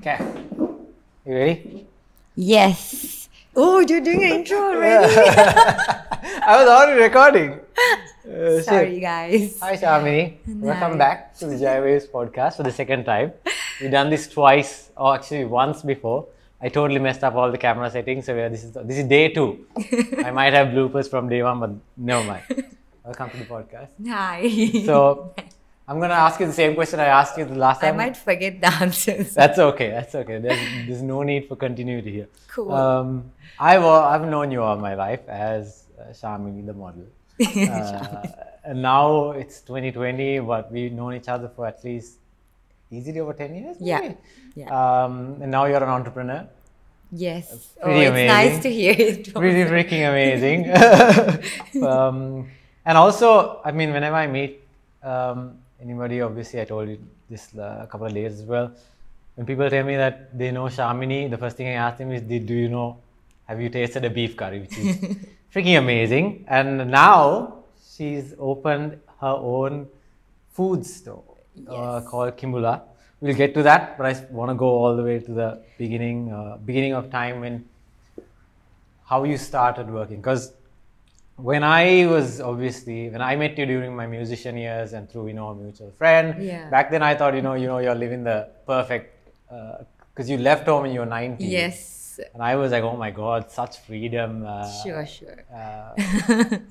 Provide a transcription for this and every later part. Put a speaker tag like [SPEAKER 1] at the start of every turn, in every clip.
[SPEAKER 1] Okay. You ready?
[SPEAKER 2] Yes. Oh, you're doing an intro already.
[SPEAKER 1] I was already recording. Uh,
[SPEAKER 2] Sorry,
[SPEAKER 1] shit.
[SPEAKER 2] guys.
[SPEAKER 1] Hi, Shamini. Welcome back to the Jaiwaves podcast for the second time. We've done this twice, or actually once before. I totally messed up all the camera settings, so this is this is day two. I might have bloopers from day one, but never mind. Welcome to the podcast.
[SPEAKER 2] Hi.
[SPEAKER 1] So I'm gonna ask you the same question I asked you the last time.
[SPEAKER 2] I might forget the answers.
[SPEAKER 1] That's okay. That's okay. There's, there's no need for continuity here.
[SPEAKER 2] Cool.
[SPEAKER 1] Um, I've I've known you all my life as uh, Shamini the model. Uh, and now it's 2020, but we've known each other for at least easily over 10 years.
[SPEAKER 2] Yeah.
[SPEAKER 1] maybe?
[SPEAKER 2] Yeah.
[SPEAKER 1] Um, and now you're an entrepreneur.
[SPEAKER 2] yes. Oh,
[SPEAKER 1] pretty
[SPEAKER 2] it's nice to hear it.
[SPEAKER 1] Pretty freaking amazing. um, and also, I mean, whenever I meet um, anybody, obviously, I told you this uh, a couple of days as well. When people tell me that they know Shamini, the first thing I ask them is, do you know? Have you tasted a beef curry?" Which is freaking amazing. And now she's opened her own food store uh, called Kimbula. We'll get to that, but I want to go all the way to the beginning, uh, beginning of time when how you started working because when i was obviously when i met you during my musician years and through you know a mutual friend
[SPEAKER 2] Yeah.
[SPEAKER 1] back then i thought you know you know you're living the perfect because you left home when you were 19
[SPEAKER 2] Yes.
[SPEAKER 1] and i was like oh my god such freedom uh,
[SPEAKER 2] Sure, sure.
[SPEAKER 1] uh,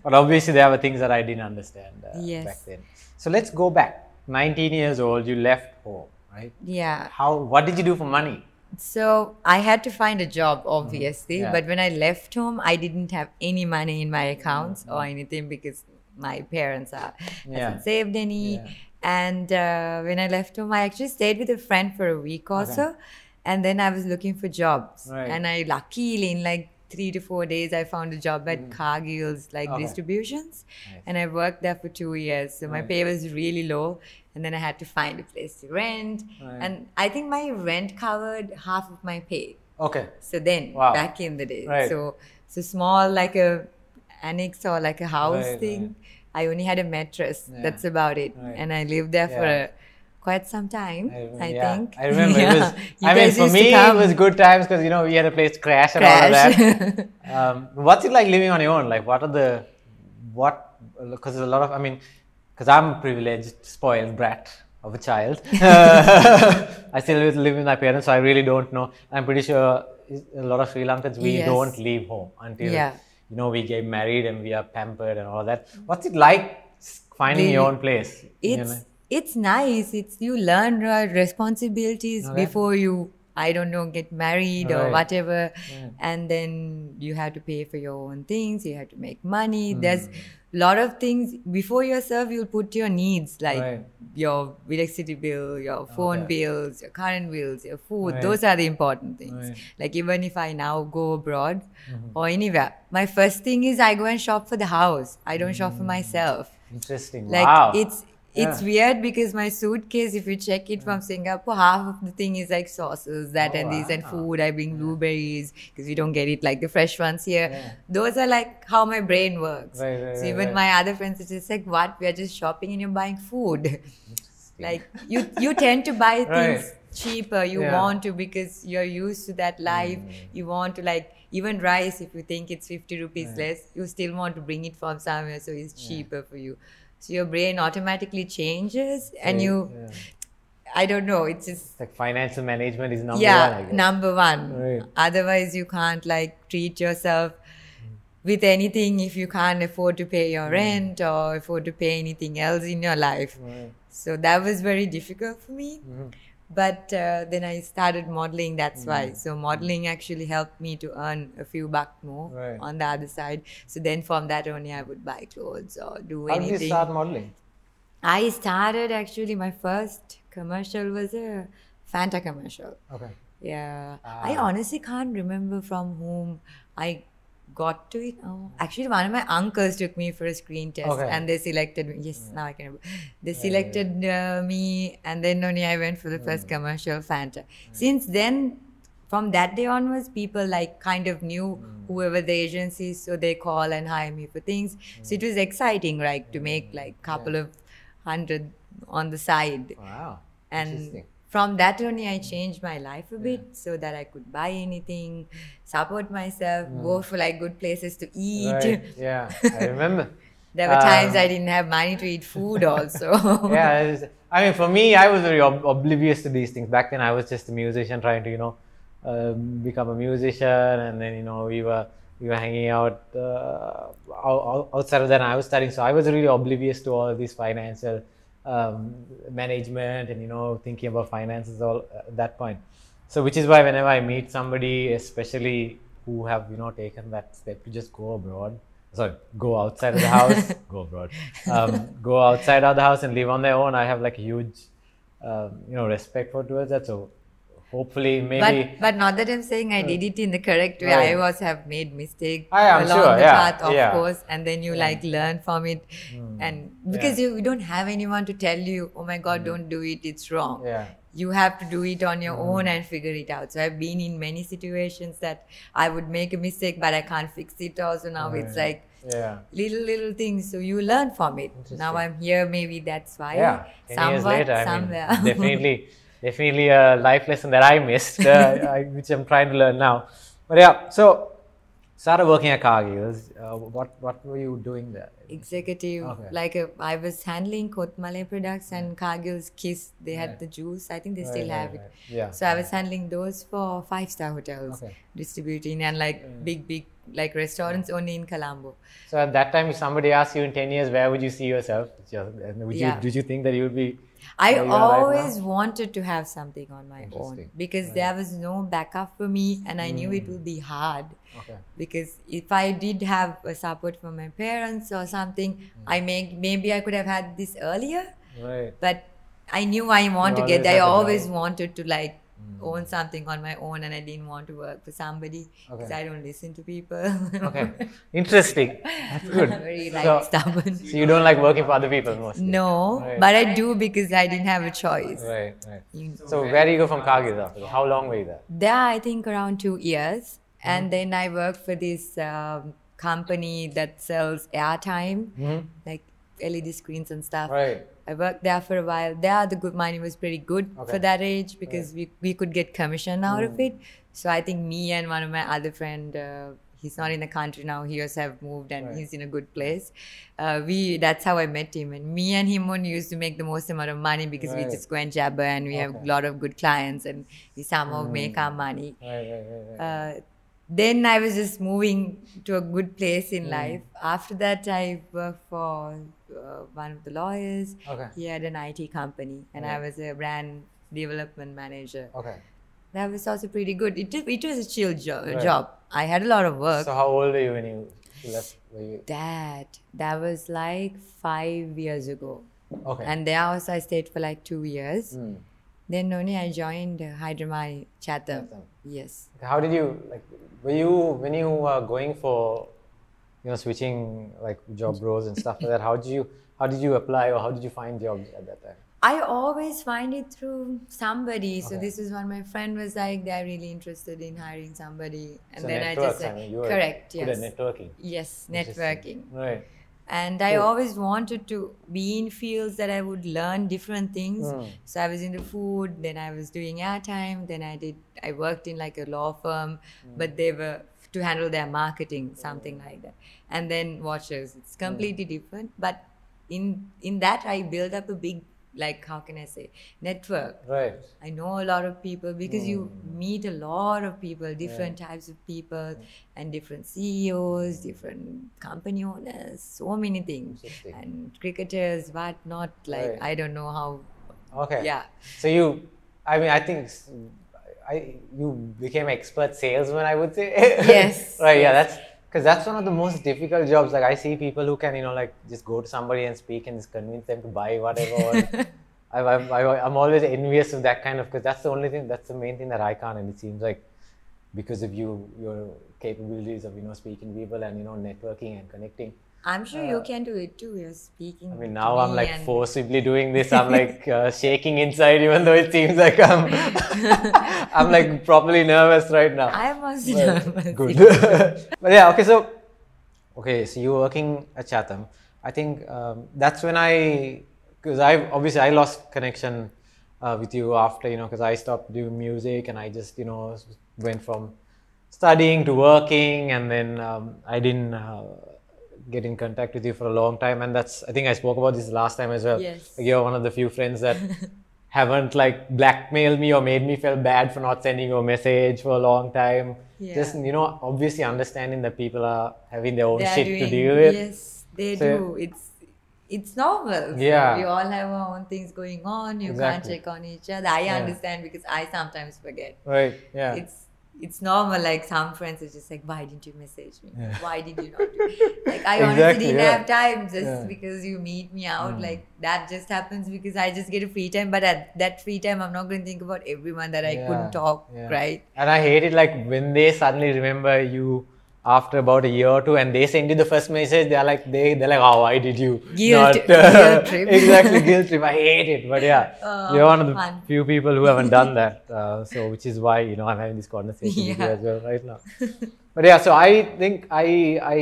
[SPEAKER 1] but obviously there were things that i didn't understand uh,
[SPEAKER 2] Yes.
[SPEAKER 1] back then so let's go back 19 years old you left home right
[SPEAKER 2] Yeah.
[SPEAKER 1] how what did you do for money
[SPEAKER 2] So I had to find a job, obviously.
[SPEAKER 1] Mm-hmm. Yeah.
[SPEAKER 2] But when I left home, I didn't have any money in my accounts or
[SPEAKER 1] Mm-hmm.
[SPEAKER 2] anything because my parents are
[SPEAKER 1] Yeah.
[SPEAKER 2] hasn't saved any.
[SPEAKER 1] Yeah.
[SPEAKER 2] And uh, when I left home, I actually stayed with a friend for a week or
[SPEAKER 1] Okay.
[SPEAKER 2] so, and then I was looking for jobs.
[SPEAKER 1] Right.
[SPEAKER 2] And I luckily in like three to four days, I found a job at Cargill's like
[SPEAKER 1] Mm. Okay.
[SPEAKER 2] distributions,
[SPEAKER 1] Nice.
[SPEAKER 2] and I worked there for two years. So my
[SPEAKER 1] Right.
[SPEAKER 2] pay was really low, and then I had to find a place to rent.
[SPEAKER 1] Right.
[SPEAKER 2] And I think my rent covered half of my pay.
[SPEAKER 1] okay
[SPEAKER 2] So then,
[SPEAKER 1] Wow.
[SPEAKER 2] back in the day,
[SPEAKER 1] Right.
[SPEAKER 2] so so small like a annex or like a house
[SPEAKER 1] Right,
[SPEAKER 2] thing. I only had a mattress.
[SPEAKER 1] Yeah.
[SPEAKER 2] That's about it, and I lived there for a, quite some time. I,
[SPEAKER 1] remember- yeah,
[SPEAKER 2] think.
[SPEAKER 1] I remember it was.
[SPEAKER 2] You
[SPEAKER 1] I mean, for me, it was good times because you know we had a place to crash and all of that. um, what's it like living on your own? Like, what are the what? Because there's a lot of. I mean, because I'm a privileged, spoiled brat of a child. I still live with my parents, so I really don't know. I'm pretty sure a lot of Sri Lankans we
[SPEAKER 2] Yes.
[SPEAKER 1] don't leave home until
[SPEAKER 2] Yeah.
[SPEAKER 1] you know we get married and we are pampered and all that. What's it like finding your own place? you
[SPEAKER 2] it's
[SPEAKER 1] know?
[SPEAKER 2] it's nice. It's you learn responsibilities
[SPEAKER 1] Okay.
[SPEAKER 2] before you I don't know get married or whatever,
[SPEAKER 1] Yeah.
[SPEAKER 2] and then you have to pay for your own things. You have to make money.
[SPEAKER 1] Hmm.
[SPEAKER 2] There's a lot of things before yourself. You'll put your needs like
[SPEAKER 1] Right.
[SPEAKER 2] your electricity bill, your phone
[SPEAKER 1] Okay.
[SPEAKER 2] bills, your current bills, your food.
[SPEAKER 1] Right.
[SPEAKER 2] Those are the important things.
[SPEAKER 1] Right. Mm-hmm.
[SPEAKER 2] Like even if I now go abroad or anywhere, my first thing is I go and shop for the house. I don't shop for
[SPEAKER 1] Mm.
[SPEAKER 2] myself.
[SPEAKER 1] Interesting.
[SPEAKER 2] Like
[SPEAKER 1] wow.
[SPEAKER 2] it's it's weird because my suitcase, if you check it from mm. Singapore, half of the thing is like sauces, that
[SPEAKER 1] Oh,
[SPEAKER 2] and this, and food. I bring blueberries because we don't get it like the fresh ones here.
[SPEAKER 1] Yeah.
[SPEAKER 2] Those are like how my brain works.
[SPEAKER 1] Right, right,
[SPEAKER 2] so
[SPEAKER 1] right,
[SPEAKER 2] even my other friends, it's just like, what? We're just shopping and you're buying food. like you, you tend to buy things cheaper. You
[SPEAKER 1] Yeah.
[SPEAKER 2] want to because you're used to that life. Mm. You want to like even rice. If you think it's fifty rupees less, you still want to bring it from somewhere, so it's cheaper for you. So your brain automatically changes, and you,
[SPEAKER 1] yeah.
[SPEAKER 2] I don't know, it's just
[SPEAKER 1] like financial management is number
[SPEAKER 2] yeah,
[SPEAKER 1] one. I guess.
[SPEAKER 2] number one.
[SPEAKER 1] Right.
[SPEAKER 2] Otherwise, you can't like treat yourself with anything if you can't afford to pay your rent or afford to pay anything else in your life.
[SPEAKER 1] Right.
[SPEAKER 2] So that was very difficult for me.
[SPEAKER 1] Mhm.
[SPEAKER 2] But uh, then I started modeling, that's
[SPEAKER 1] Mm.
[SPEAKER 2] why. So modeling actually helped me to earn a few bucks more
[SPEAKER 1] Right.
[SPEAKER 2] on the other side. So then from that only I would buy clothes or do
[SPEAKER 1] How did you start modeling?
[SPEAKER 2] I started actually my first commercial was a Fanta commercial.
[SPEAKER 1] Okay.
[SPEAKER 2] Yeah. I
[SPEAKER 1] Ah.
[SPEAKER 2] honestly can't remember from whom I got to it. Oh, actually, one of my uncles took me for a screen test
[SPEAKER 1] Okay.
[SPEAKER 2] and they selected me. Yes, now I can remember. They selected uh, me and then only I went for the first
[SPEAKER 1] Mm.
[SPEAKER 2] commercial Fanta. Since then, from that day onwards, people like kind of knew
[SPEAKER 1] Mm.
[SPEAKER 2] whoever the agency, so they call and hire me for things. So it was exciting, right, to make like couple of hundred on the side.
[SPEAKER 1] Wow.
[SPEAKER 2] And
[SPEAKER 1] Interesting.
[SPEAKER 2] From that only I changed my life a bit so that I could buy anything, support myself, go for like good places to eat.
[SPEAKER 1] Mm. Right. Yeah, I remember.
[SPEAKER 2] There were times
[SPEAKER 1] Um,
[SPEAKER 2] I didn't have money to eat food also.
[SPEAKER 1] yeah, it's- I mean, for me, I was very ob- oblivious to these things. Back then, I was just a musician trying to, you know, um, become a musician, and then you know, we were we were hanging out uh, ou- ou- outside of that. And I was studying, so I was really oblivious to all these financial um, management and you know, thinking about finances all at that point. So, which is why whenever I meet somebody, especially who have you know taken that step to just go abroad, sorry, go outside of the house, go abroad, um, go outside of the house and live on their own, I have like a huge, um, you know, respect for towards that. So, hopefully, maybe.
[SPEAKER 2] but but not that I'm saying I did it in the correct way.
[SPEAKER 1] Right.
[SPEAKER 2] I was have made mistake along
[SPEAKER 1] sure,
[SPEAKER 2] the
[SPEAKER 1] yeah,
[SPEAKER 2] path, of
[SPEAKER 1] yeah.
[SPEAKER 2] course, and then you like learn from it,
[SPEAKER 1] Hmm.
[SPEAKER 2] and because you, you don't have anyone to tell you, oh my God, don't do it, it's wrong.
[SPEAKER 1] yeah.
[SPEAKER 2] You have to do it on your
[SPEAKER 1] Hmm.
[SPEAKER 2] own and figure it out. So I've been in many situations that I would make a mistake, but I can't fix it. Also now it's like
[SPEAKER 1] Yeah.
[SPEAKER 2] little little things, so you learn from it. Now I'm here, maybe that's why.
[SPEAKER 1] yeah 10 years
[SPEAKER 2] Somewhat,
[SPEAKER 1] later I
[SPEAKER 2] somewhere.
[SPEAKER 1] mean, definitely definitely a life lesson that i missed uh, I, which i'm trying to learn now. But yeah so started working at cargill's uh, what what were you doing there?
[SPEAKER 2] Executive
[SPEAKER 1] Okay.
[SPEAKER 2] like uh, I was handling Kotmale products and Cargill's Kist they had
[SPEAKER 1] Right.
[SPEAKER 2] the juice. I think they still
[SPEAKER 1] right,
[SPEAKER 2] have it.
[SPEAKER 1] right. Yeah,
[SPEAKER 2] so I was handling those for five star hotels
[SPEAKER 1] Okay.
[SPEAKER 2] distributing and like big big like restaurants only in Colombo.
[SPEAKER 1] So at that time if somebody asked you in 10 years where would you see yourself? Would you
[SPEAKER 2] Yeah.
[SPEAKER 1] did you think that you would be
[SPEAKER 2] I
[SPEAKER 1] you right
[SPEAKER 2] always wanted to have something on my own because there was no backup for me and I knew
[SPEAKER 1] Mm.
[SPEAKER 2] it would be hard
[SPEAKER 1] okay.
[SPEAKER 2] because if I did have a support from my parents or something
[SPEAKER 1] Mm.
[SPEAKER 2] I may maybe I could have had this earlier.
[SPEAKER 1] Right.
[SPEAKER 2] But I knew I wanted to
[SPEAKER 1] always
[SPEAKER 2] get. I always wanted to like own something on my own, and I didn't want to work for somebody because
[SPEAKER 1] Okay.
[SPEAKER 2] I don't listen to people.
[SPEAKER 1] okay interesting that's good
[SPEAKER 2] I'm very
[SPEAKER 1] so,
[SPEAKER 2] stubborn.
[SPEAKER 1] so you don't like working for other people mostly
[SPEAKER 2] No,
[SPEAKER 1] Right.
[SPEAKER 2] but I do because I didn't have a choice.
[SPEAKER 1] right right
[SPEAKER 2] You-
[SPEAKER 1] so where do you go from that? how long were you there
[SPEAKER 2] There, I think around two years,
[SPEAKER 1] Mm-hmm.
[SPEAKER 2] and then I worked for this um, company that sells airtime, like LED screens and stuff.
[SPEAKER 1] Mm-hmm. right
[SPEAKER 2] I worked there for a while. There, the good money was pretty good
[SPEAKER 1] Okay.
[SPEAKER 2] for that age because we, we could get commission out of it. So I think me and one of my other friend, uh, he's not in the country now. He also have moved and
[SPEAKER 1] Right.
[SPEAKER 2] he's in a good place. Uh, we that's how I met him. And me and him only used to make the most amount of money because we just go and jabber and we have a lot of good clients and we somehow make our money.
[SPEAKER 1] right right right, right.
[SPEAKER 2] Uh, then I was just moving to a good place
[SPEAKER 1] Hmm.
[SPEAKER 2] in life. After that, I worked for uh, one of the lawyers.
[SPEAKER 1] Okay.
[SPEAKER 2] He had an IT company, and I was a brand development manager.
[SPEAKER 1] okay
[SPEAKER 2] That was also pretty good. It, it was a chill jo-
[SPEAKER 1] Right.
[SPEAKER 2] job. I had a lot of work.
[SPEAKER 1] So how old were you when you left? Were you
[SPEAKER 2] that that was like five years ago,
[SPEAKER 1] okay?
[SPEAKER 2] and there also I stayed for like two years.
[SPEAKER 1] Hmm.
[SPEAKER 2] Then only I joined Hydramai Chatham.
[SPEAKER 1] Chatham.
[SPEAKER 2] Yes.
[SPEAKER 1] How did you like? Were you when you were going for, you know, switching like job roles and stuff like that? How did you how did you apply or how did you find jobs at that time?
[SPEAKER 2] I always find it through somebody. So
[SPEAKER 1] Okay.
[SPEAKER 2] this is when my friend was like, they're really interested in hiring somebody, and
[SPEAKER 1] so
[SPEAKER 2] then I just said,
[SPEAKER 1] mean, you were
[SPEAKER 2] correct, yes,
[SPEAKER 1] networking.
[SPEAKER 2] yes, networking.
[SPEAKER 1] Right.
[SPEAKER 2] And I
[SPEAKER 1] Cool.
[SPEAKER 2] always wanted to be in fields that I would learn different things.
[SPEAKER 1] Mm.
[SPEAKER 2] So I was into food, then I was doing airtime, then I did I worked in like a law firm,
[SPEAKER 1] Mm.
[SPEAKER 2] but they were to handle their marketing, something like that. And then watches. It's
[SPEAKER 1] Mm.
[SPEAKER 2] completely different. But in in that I build up a big like how can I say network.
[SPEAKER 1] Right.
[SPEAKER 2] I know a lot of people because you
[SPEAKER 1] Hmm.
[SPEAKER 2] meet a lot of people, different types of people, and different CEOs, different company owners, so many things, and cricketers, what not. Like
[SPEAKER 1] Right.
[SPEAKER 2] I don't know how.
[SPEAKER 1] Okay.
[SPEAKER 2] Yeah,
[SPEAKER 1] So you, I mean, I think I you became expert salesman. I would say.
[SPEAKER 2] Yes,
[SPEAKER 1] right. Yeah. That's because that's one of the most difficult jobs. Like I see people who can, you know, like just go to somebody and speak and just convince them to buy whatever. I, I, I, I'm always envious of that kind of because that's the only thing. That's the main thing that I can't. And it seems like because of you, your capabilities of you know speaking to people and you know networking and connecting.
[SPEAKER 2] I'm sure you can do it too. You're speaking.
[SPEAKER 1] Uh, I mean, now I'm like forcibly doing this. I'm like uh, shaking inside, even though it seems like I'm, I'm like properly nervous right now.
[SPEAKER 2] I'm also
[SPEAKER 1] But-
[SPEAKER 2] nervous.
[SPEAKER 1] Good. but yeah, okay. So, okay, so you were working at Chatham. I think um, that's when I, because I obviously I lost connection uh, with you after you know because I stopped doing music and I just you know went from studying to working and then um, I didn't uh, get in contact with you for a long time and that's I think I spoke about this last time as well.
[SPEAKER 2] Yes.
[SPEAKER 1] Like, you're one of the few friends that haven't like blackmailed me or made me feel bad for not sending you a message for a long time.
[SPEAKER 2] yeah.
[SPEAKER 1] Just you know, obviously understanding that people are having their own shit to deal with.
[SPEAKER 2] Yes, they
[SPEAKER 1] So-
[SPEAKER 2] do. It's it's normal. So
[SPEAKER 1] Yeah.
[SPEAKER 2] we all have our own things going on. You
[SPEAKER 1] Exactly.
[SPEAKER 2] can't check on each other. I
[SPEAKER 1] Yeah.
[SPEAKER 2] understand because I sometimes forget.
[SPEAKER 1] Right. Yeah.
[SPEAKER 2] It's it's normal. Like some friends are just like, why didn't you message me?
[SPEAKER 1] Yeah.
[SPEAKER 2] Why did you not do? Like I honestly
[SPEAKER 1] Exactly,
[SPEAKER 2] didn't
[SPEAKER 1] yeah.
[SPEAKER 2] have time just
[SPEAKER 1] Yeah.
[SPEAKER 2] because you meet me out.
[SPEAKER 1] Mm.
[SPEAKER 2] Like that just happens because I just get a free time. But at that free time, I'm not going to think about everyone that I couldn't talk. Right?
[SPEAKER 1] And I hate it like when they suddenly remember you after about a year or two and they send you the first message, they're like they they're like, Oh, why did you
[SPEAKER 2] Guilt-
[SPEAKER 1] not uh,
[SPEAKER 2] guilt trip.
[SPEAKER 1] exactly guilt trip. I hate it. But yeah.
[SPEAKER 2] Oh,
[SPEAKER 1] you're one of the
[SPEAKER 2] fun.
[SPEAKER 1] few people who haven't done that. Uh, so which is why, you know, I'm having this conversation with you as well right now. But yeah, so I think I I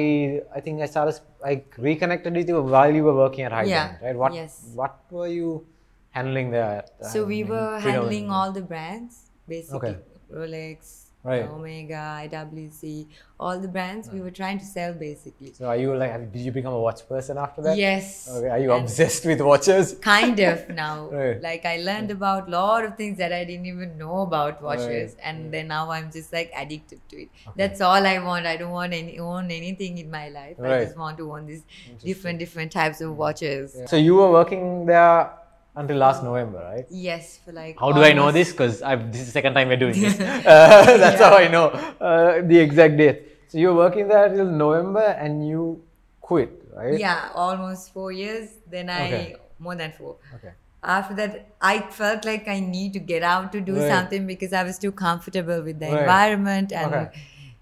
[SPEAKER 1] I think I started I reconnected with you while you were working at High
[SPEAKER 2] Yeah,
[SPEAKER 1] Brand, right? What
[SPEAKER 2] yes.
[SPEAKER 1] what were you handling there?
[SPEAKER 2] So
[SPEAKER 1] uh,
[SPEAKER 2] we were handling all the brands, basically
[SPEAKER 1] Okay.
[SPEAKER 2] Rolex,
[SPEAKER 1] Right.
[SPEAKER 2] Omega, IWC, all the brands we hmm. were trying to sell basically.
[SPEAKER 1] So are you like, did you become a watch person after that?
[SPEAKER 2] Yes.
[SPEAKER 1] Okay. Are you
[SPEAKER 2] and
[SPEAKER 1] obsessed with watches?
[SPEAKER 2] Kind of now.
[SPEAKER 1] Right.
[SPEAKER 2] Like I learned about a lot of things that I didn't even know about watches,
[SPEAKER 1] Right,
[SPEAKER 2] and then now I'm just like addicted to it.
[SPEAKER 1] Okay.
[SPEAKER 2] That's all I want. I don't want any own anything in my life. I just want to own these different different types of hmm. watches.
[SPEAKER 1] So you were working there until last November, right?
[SPEAKER 2] Yes, for like.
[SPEAKER 1] How do I know this? Because this is the second time we're doing this. Uh, that's how I know uh, the exact date. So you were working there till November and you quit, right?
[SPEAKER 2] Yeah, almost four years. Then I
[SPEAKER 1] Okay.
[SPEAKER 2] more than four.
[SPEAKER 1] Okay.
[SPEAKER 2] After that, I felt like I need to get out to do
[SPEAKER 1] Right.
[SPEAKER 2] something because I was too comfortable with the
[SPEAKER 1] Right.
[SPEAKER 2] environment and.
[SPEAKER 1] Okay.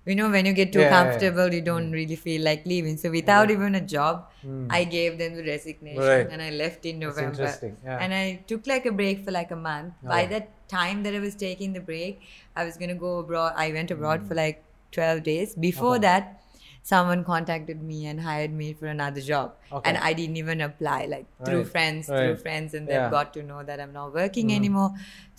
[SPEAKER 2] You know, when you get too
[SPEAKER 1] Yeah, yeah, yeah.
[SPEAKER 2] comfortable, you don't really feel like leaving. So, without even a job,
[SPEAKER 1] Hmm.
[SPEAKER 2] I gave them the resignation
[SPEAKER 1] Right.
[SPEAKER 2] and I left in November.
[SPEAKER 1] interesting, yeah.
[SPEAKER 2] And I took like a break for like a month. By that time that I was taking the break, I was gonna go abroad. I went abroad
[SPEAKER 1] Hmm.
[SPEAKER 2] for like 12 days. Before
[SPEAKER 1] Okay.
[SPEAKER 2] that, someone contacted me and hired me for another job.
[SPEAKER 1] Okay.
[SPEAKER 2] And I didn't even apply, like through friends,
[SPEAKER 1] right.
[SPEAKER 2] through friends, and
[SPEAKER 1] Yeah.
[SPEAKER 2] they've got to know that I'm not working
[SPEAKER 1] Mhm.
[SPEAKER 2] anymore.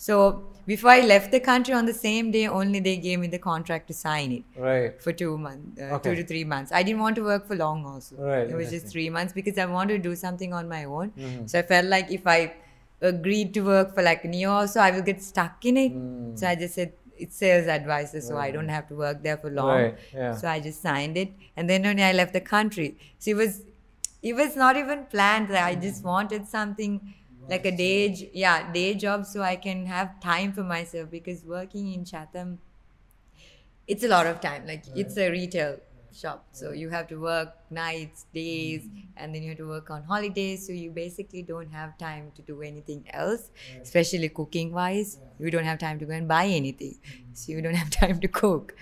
[SPEAKER 2] So before I left the country on the same day, only they gave me the contract to sign it
[SPEAKER 1] Right.
[SPEAKER 2] for two months, uh,
[SPEAKER 1] Okay.
[SPEAKER 2] two to three months. I didn't want to work for long also.
[SPEAKER 1] Right,
[SPEAKER 2] It was just three months because I wanted to do something on my own.
[SPEAKER 1] Mhm.
[SPEAKER 2] So I felt like if I agreed to work for like a year or so, I will get stuck in it.
[SPEAKER 1] Mm.
[SPEAKER 2] So I just said it's sales advisor, so I don't have to work there for long.
[SPEAKER 1] Right. Yeah.
[SPEAKER 2] So I just signed it, and then only I left the country. So it was, it was not even planned. That I just wanted something like a day, yeah, day job, so I can have time for myself. Because working in Chatham, it's a lot of time. Like it's a retail shop, so you have to work nights, days, mm-hmm. and then you have to work on holidays. So you basically don't have time to do anything else, especially cooking wise. You don't have time to go and buy anything, mm-hmm. so you don't have time to cook.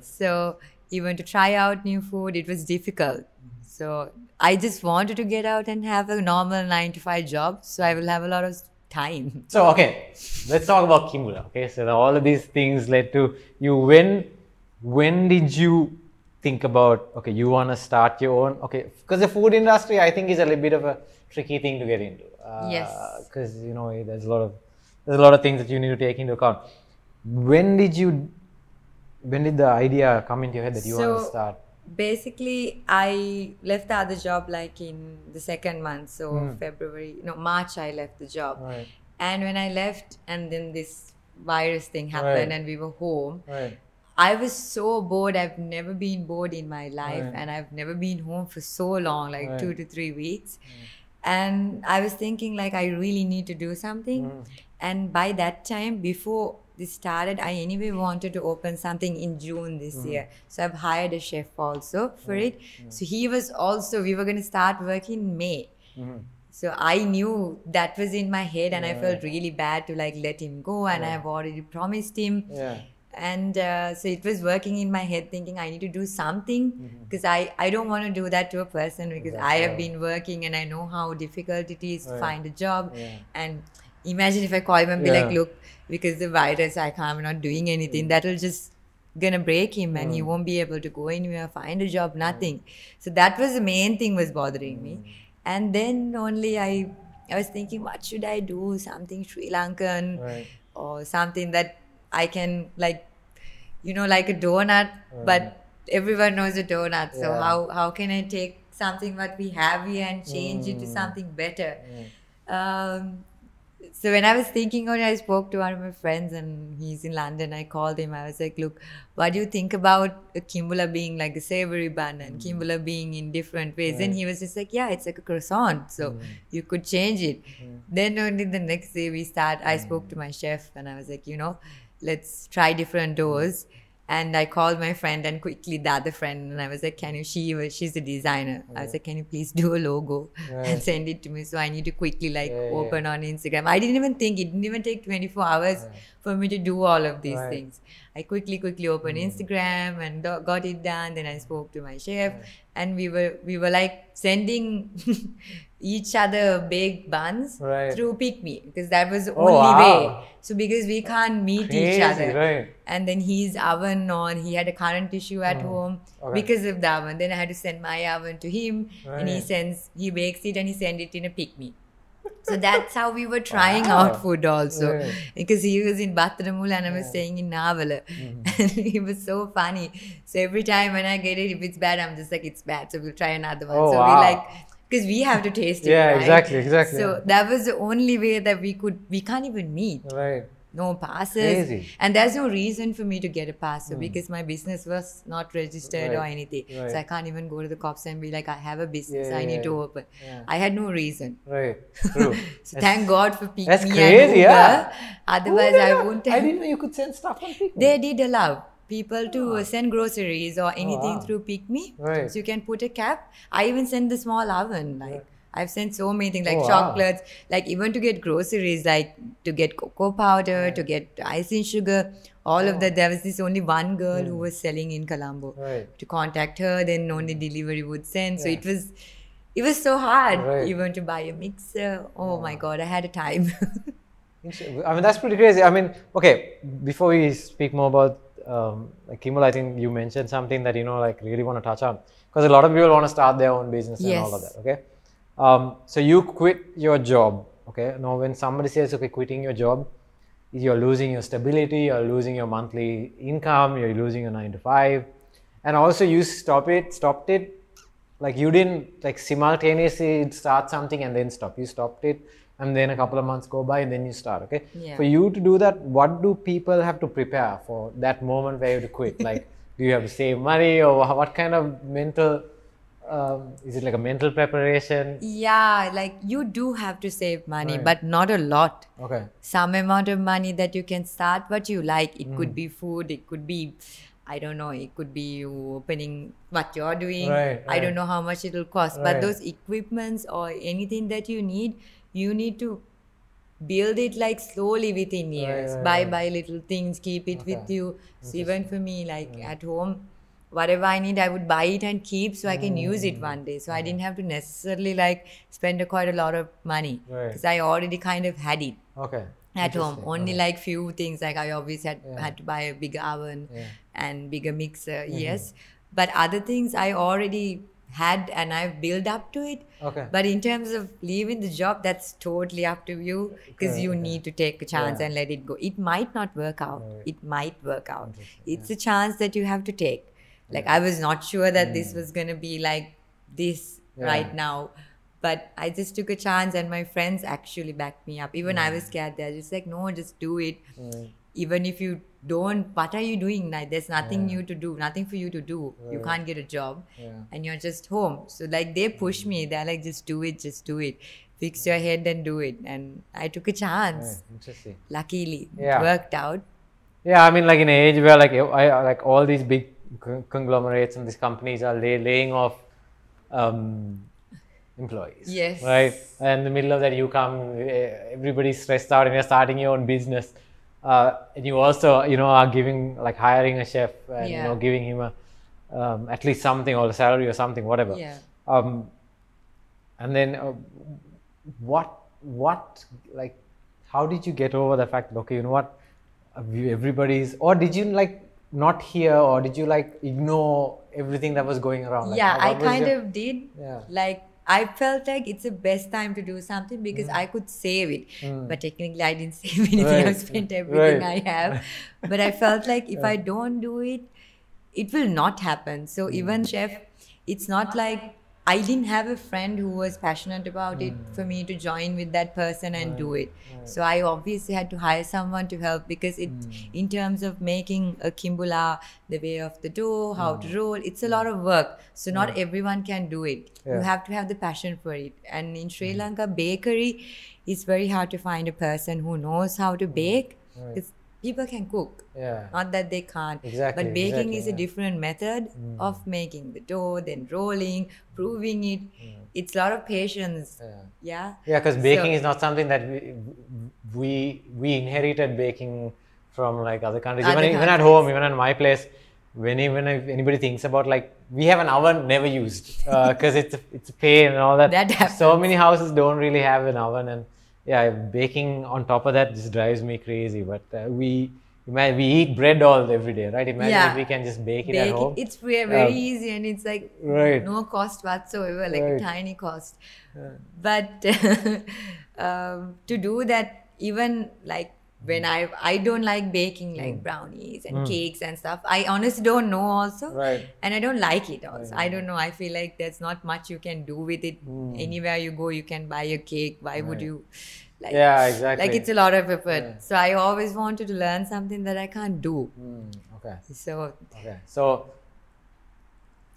[SPEAKER 2] So even to try out new food, it was difficult. Mm-hmm. So I just wanted to get out and have a normal nine to five job, so I will have a lot of time.
[SPEAKER 1] So okay, let's talk about Kimbula. Okay, so all of these things led to you. When when did you think about okay, you want to start your own? Okay, because the food industry, I think, is a little bit of a tricky thing to get into. Uh,
[SPEAKER 2] Yes.
[SPEAKER 1] Because you know, there's a lot of there's a lot of things that you need to take into account. When did you? When did the idea come into your head that you want to
[SPEAKER 2] So-
[SPEAKER 1] start?
[SPEAKER 2] Basically, I left the other job like in the second month, so
[SPEAKER 1] Hmm.
[SPEAKER 2] February, no March. I left the job,
[SPEAKER 1] Right.
[SPEAKER 2] and when I left, and then this virus thing happened,
[SPEAKER 1] Right.
[SPEAKER 2] and we were home.
[SPEAKER 1] Right.
[SPEAKER 2] I was so bored. I've never been bored in my life,
[SPEAKER 1] Right.
[SPEAKER 2] and I've never been home for so long, like
[SPEAKER 1] Right.
[SPEAKER 2] two to three weeks. And I was thinking, like, I really need to do something.
[SPEAKER 1] Mm.
[SPEAKER 2] And by that time, before this started, I anyway wanted to open something in June this
[SPEAKER 1] Mm-hmm.
[SPEAKER 2] year. So I've hired a chef also for it. So he was also, we were going to start working in May.
[SPEAKER 1] Mhm.
[SPEAKER 2] So I knew that was in my head, and I felt really bad to like let him go. And. I've already promised him
[SPEAKER 1] Yeah.
[SPEAKER 2] And uh, so it was working in my head thinking i need to do something because I, I don't want to do that to a person because i have been working and i know how difficult it is to
[SPEAKER 1] Right.
[SPEAKER 2] find a job
[SPEAKER 1] Yeah.
[SPEAKER 2] and imagine if i call him and be like look because the virus i can't i'm not doing anything that'll just gonna break him and he
[SPEAKER 1] Mm.
[SPEAKER 2] won't be able to go anywhere find a job nothing so that was the main thing was bothering me
[SPEAKER 1] Mm.
[SPEAKER 2] and then only i I was thinking, what should I do? Something Sri Lankan
[SPEAKER 1] Right.
[SPEAKER 2] or something that I can like, you know, like a donut, but mm. everyone knows a donut. So
[SPEAKER 1] Yeah.
[SPEAKER 2] how how can I take something what we have here and change it to mm. something better? Mm. Um, so when I was thinking on it, I spoke to one of my friends and he's in London. I called him. I was like, look, what do you think about a Kimbula being like a savory bun and Kimbula being in different ways? And he was just like, yeah, it's like a croissant. So you could change it. Then only the next day we start, I spoke to my chef and I was like, you know, let's try different doors. And I called my friend and quickly the other friend and I was like, can you, she was, she's a designer. I was like, can you please do a logo
[SPEAKER 1] Right.
[SPEAKER 2] and send it to me? So I need to quickly like
[SPEAKER 1] Yeah, yeah.
[SPEAKER 2] open on Instagram. I didn't even think it didn't even take 24 hours for me to do all of these
[SPEAKER 1] Right.
[SPEAKER 2] things. I quickly, quickly opened
[SPEAKER 1] Hmm.
[SPEAKER 2] Instagram and got it done. Then I spoke to my chef, and we were we were like sending each other baked buns
[SPEAKER 1] Right.
[SPEAKER 2] through PickMe because that was the
[SPEAKER 1] Oh,
[SPEAKER 2] only
[SPEAKER 1] wow.
[SPEAKER 2] way. So because we can't meet
[SPEAKER 1] Crazy,
[SPEAKER 2] each other,
[SPEAKER 1] right.
[SPEAKER 2] and then his oven on, he had a current issue at home
[SPEAKER 1] Hmm. Okay.
[SPEAKER 2] because of the oven. Then I had to send my oven to him, and he sends he bakes it and he sends it in a PickMe. So that's how we were trying
[SPEAKER 1] Wow.
[SPEAKER 2] out food also.
[SPEAKER 1] Right.
[SPEAKER 2] Because he was in Battaramulla and I was staying in Nawala.
[SPEAKER 1] Mm-hmm.
[SPEAKER 2] And he was so funny. So every time when I get it, if it's bad, I'm just like, it's bad. So we'll try another one.
[SPEAKER 1] Oh,
[SPEAKER 2] so
[SPEAKER 1] wow.
[SPEAKER 2] we like, because we have to taste it.
[SPEAKER 1] Yeah,
[SPEAKER 2] right?
[SPEAKER 1] exactly, exactly,
[SPEAKER 2] So that was the only way that we could, we can't even meet.
[SPEAKER 1] Right.
[SPEAKER 2] No passes.
[SPEAKER 1] Crazy.
[SPEAKER 2] And there's no reason for me to get a pass so hmm. because my business was not registered or anything.
[SPEAKER 1] right.
[SPEAKER 2] So I can't even go to the cops and be like, I have a business,
[SPEAKER 1] Yeah,
[SPEAKER 2] I need
[SPEAKER 1] yeah,
[SPEAKER 2] to open.
[SPEAKER 1] yeah.
[SPEAKER 2] I had no reason.
[SPEAKER 1] Right. True.
[SPEAKER 2] So thank God for Pick
[SPEAKER 1] that's
[SPEAKER 2] Me
[SPEAKER 1] crazy,
[SPEAKER 2] and Uber.
[SPEAKER 1] yeah.
[SPEAKER 2] Otherwise, I wouldn't
[SPEAKER 1] I didn't know you could send stuff on Me.
[SPEAKER 2] They did allow people to send groceries or anything
[SPEAKER 1] wow.
[SPEAKER 2] through PickMe.
[SPEAKER 1] Right.
[SPEAKER 2] So you can put a cap. I even send the small oven. Like I've sent so many things like
[SPEAKER 1] Oh, wow.
[SPEAKER 2] chocolates, like even to get groceries, like to get cocoa powder, to get icing sugar, all of that. There was this only one girl who was selling in Colombo.
[SPEAKER 1] Hmm. Right.
[SPEAKER 2] To contact her, then only delivery would send. So it was. It was so hard
[SPEAKER 1] Right.
[SPEAKER 2] even to buy a mixer. Oh my god, I had a time.
[SPEAKER 1] I mean, that's pretty crazy. I mean, okay, before we speak more about um, like I think you mentioned something that you know, like, really want to touch on. Because a lot of people want to start their own business and all of that. Okay, um, so you quit your job. Okay, now when somebody says, okay, quitting your job, you're losing your stability, you're losing your monthly income, you're losing your nine to five, and also you stop it, stopped it like you didn't like simultaneously start something and then stop. You stopped it and then a couple of months go by and then you start okay
[SPEAKER 2] Yeah.
[SPEAKER 1] for you to do that what do people have to prepare for that moment where you have to quit like do you have to save money or what kind of mental um, is it like a mental preparation
[SPEAKER 2] Yeah, like you do have to save money,
[SPEAKER 1] Right.
[SPEAKER 2] but not a lot.
[SPEAKER 1] okay
[SPEAKER 2] Some amount of money that you can start what you like. It
[SPEAKER 1] Hmm.
[SPEAKER 2] could be food, it could be, I don't know, it could be you opening what you're doing.
[SPEAKER 1] Right,
[SPEAKER 2] I don't know how much it'll cost,
[SPEAKER 1] Right.
[SPEAKER 2] but those equipments or anything that you need, you need to build it like slowly within years.
[SPEAKER 1] right,
[SPEAKER 2] buy
[SPEAKER 1] right.
[SPEAKER 2] buy little things, keep it with you. So even for me, like at home, whatever I need, I would buy it and keep so I can use
[SPEAKER 1] Mm.
[SPEAKER 2] it one day. So I didn't have to necessarily like spend a quite a lot of money
[SPEAKER 1] Right.
[SPEAKER 2] because I already kind of had it
[SPEAKER 1] okay
[SPEAKER 2] at home. Only
[SPEAKER 1] Okay.
[SPEAKER 2] like few things like I always had
[SPEAKER 1] Yeah.
[SPEAKER 2] had to buy a bigger oven
[SPEAKER 1] Yeah.
[SPEAKER 2] and bigger mixer.
[SPEAKER 1] Mm-hmm.
[SPEAKER 2] Yes, but other things I already had and I've built up to it.
[SPEAKER 1] okay
[SPEAKER 2] But in terms of leaving the job, that's totally up to you because you
[SPEAKER 1] Okay.
[SPEAKER 2] need to take a chance
[SPEAKER 1] Yeah.
[SPEAKER 2] and let it go. It might not work out.
[SPEAKER 1] Right.
[SPEAKER 2] It might work out. It's a chance that you have to take. Like I was not sure that this was gonna be like this
[SPEAKER 1] Mm. Yeah.
[SPEAKER 2] right now. But I just took a chance and my friends actually backed me up. Even I was scared. They're just like, no, just do it.
[SPEAKER 1] Mm.
[SPEAKER 2] Even if you don't, what are you doing? Like, there's nothing
[SPEAKER 1] Yeah.
[SPEAKER 2] new to do, nothing for you to do. You can't get a job
[SPEAKER 1] yeah
[SPEAKER 2] and you're just home. So like they push me. They're like, just do it, just do it. Fix your head and do it. And I took a chance.
[SPEAKER 1] Right. interesting
[SPEAKER 2] Luckily,
[SPEAKER 1] Yeah.
[SPEAKER 2] it worked out.
[SPEAKER 1] Yeah, I mean, like in an age where like I, I- like all these big conglomerates and these companies are lay, laying off um, employees.
[SPEAKER 2] Yes.
[SPEAKER 1] Right. And in the middle of that, you come, eh, everybody's stressed out, and you're starting your own business. Uh, and you also, you know, are giving like hiring a chef and you know giving him a um, at least something or a salary or something, whatever.
[SPEAKER 2] Yeah.
[SPEAKER 1] Um, and then uh, what what like how did you get over the fact that okay you know what everybody's or did you like not hear or did you like ignore everything that was going around like,
[SPEAKER 2] yeah,
[SPEAKER 1] how-
[SPEAKER 2] I kind
[SPEAKER 1] your-
[SPEAKER 2] of did.
[SPEAKER 1] Yeah.
[SPEAKER 2] Like I felt like it's the best time to do something because hmm. I could save it. Hmm. But technically, I didn't save anything.
[SPEAKER 1] Right.
[SPEAKER 2] I've spent everything
[SPEAKER 1] Right.
[SPEAKER 2] I have. But I felt like if I don't do it, it will not happen. So even hmm. chef, it's not like I didn't have a friend who was passionate about it hmm. for me to join with that person and do it. So I obviously had to hire someone to help because it, hmm. in terms of making a kimbula, the way of the dough, how to hmm. roll, it's a lot of work. So not everyone can do it. You have to have the passion for it. And in Sri Lanka, bakery, it's very hard to find a person who knows how to bake.
[SPEAKER 1] Right.
[SPEAKER 2] Because people can cook.
[SPEAKER 1] Yeah.
[SPEAKER 2] Not that they can't.
[SPEAKER 1] Exactly,
[SPEAKER 2] But baking
[SPEAKER 1] exactly,
[SPEAKER 2] is a
[SPEAKER 1] yeah.
[SPEAKER 2] different method hmm. of making the dough, then rolling, proving it. Hmm. It's a lot of patience.
[SPEAKER 1] Yeah.
[SPEAKER 2] Yeah.
[SPEAKER 1] Yeah, because baking
[SPEAKER 2] So-
[SPEAKER 1] is not something that we we we inherited baking from like other countries.
[SPEAKER 2] Other
[SPEAKER 1] even even at home, even at my place, when even if anybody thinks about like we have an oven never used uh, because it's it's a pain and all that.
[SPEAKER 2] That
[SPEAKER 1] so many houses don't really have an oven, and yeah, baking on top of that just drives me crazy. But uh, we. Imagine, we eat bread all every day, right? Imagine
[SPEAKER 2] Yeah.
[SPEAKER 1] if we can just bake it
[SPEAKER 2] Bake
[SPEAKER 1] at
[SPEAKER 2] it.
[SPEAKER 1] home.
[SPEAKER 2] It's very, very
[SPEAKER 1] Um,
[SPEAKER 2] easy and it's like
[SPEAKER 1] right.
[SPEAKER 2] no cost whatsoever, like
[SPEAKER 1] Right.
[SPEAKER 2] a tiny cost. But um, to do that, even like when mm. I I don't like baking like mm. brownies and mm. cakes and stuff. I honestly don't know also.
[SPEAKER 1] Right.
[SPEAKER 2] And I don't like it also. I don't know. I feel like there's not much you can do with it. Anywhere you go, you can buy a cake. Why would you? Like,
[SPEAKER 1] Yeah, exactly.
[SPEAKER 2] Like it's a lot of effort.
[SPEAKER 1] Yeah.
[SPEAKER 2] So I always wanted to learn something that I can't do.
[SPEAKER 1] Mm, okay.
[SPEAKER 2] So
[SPEAKER 1] Okay. So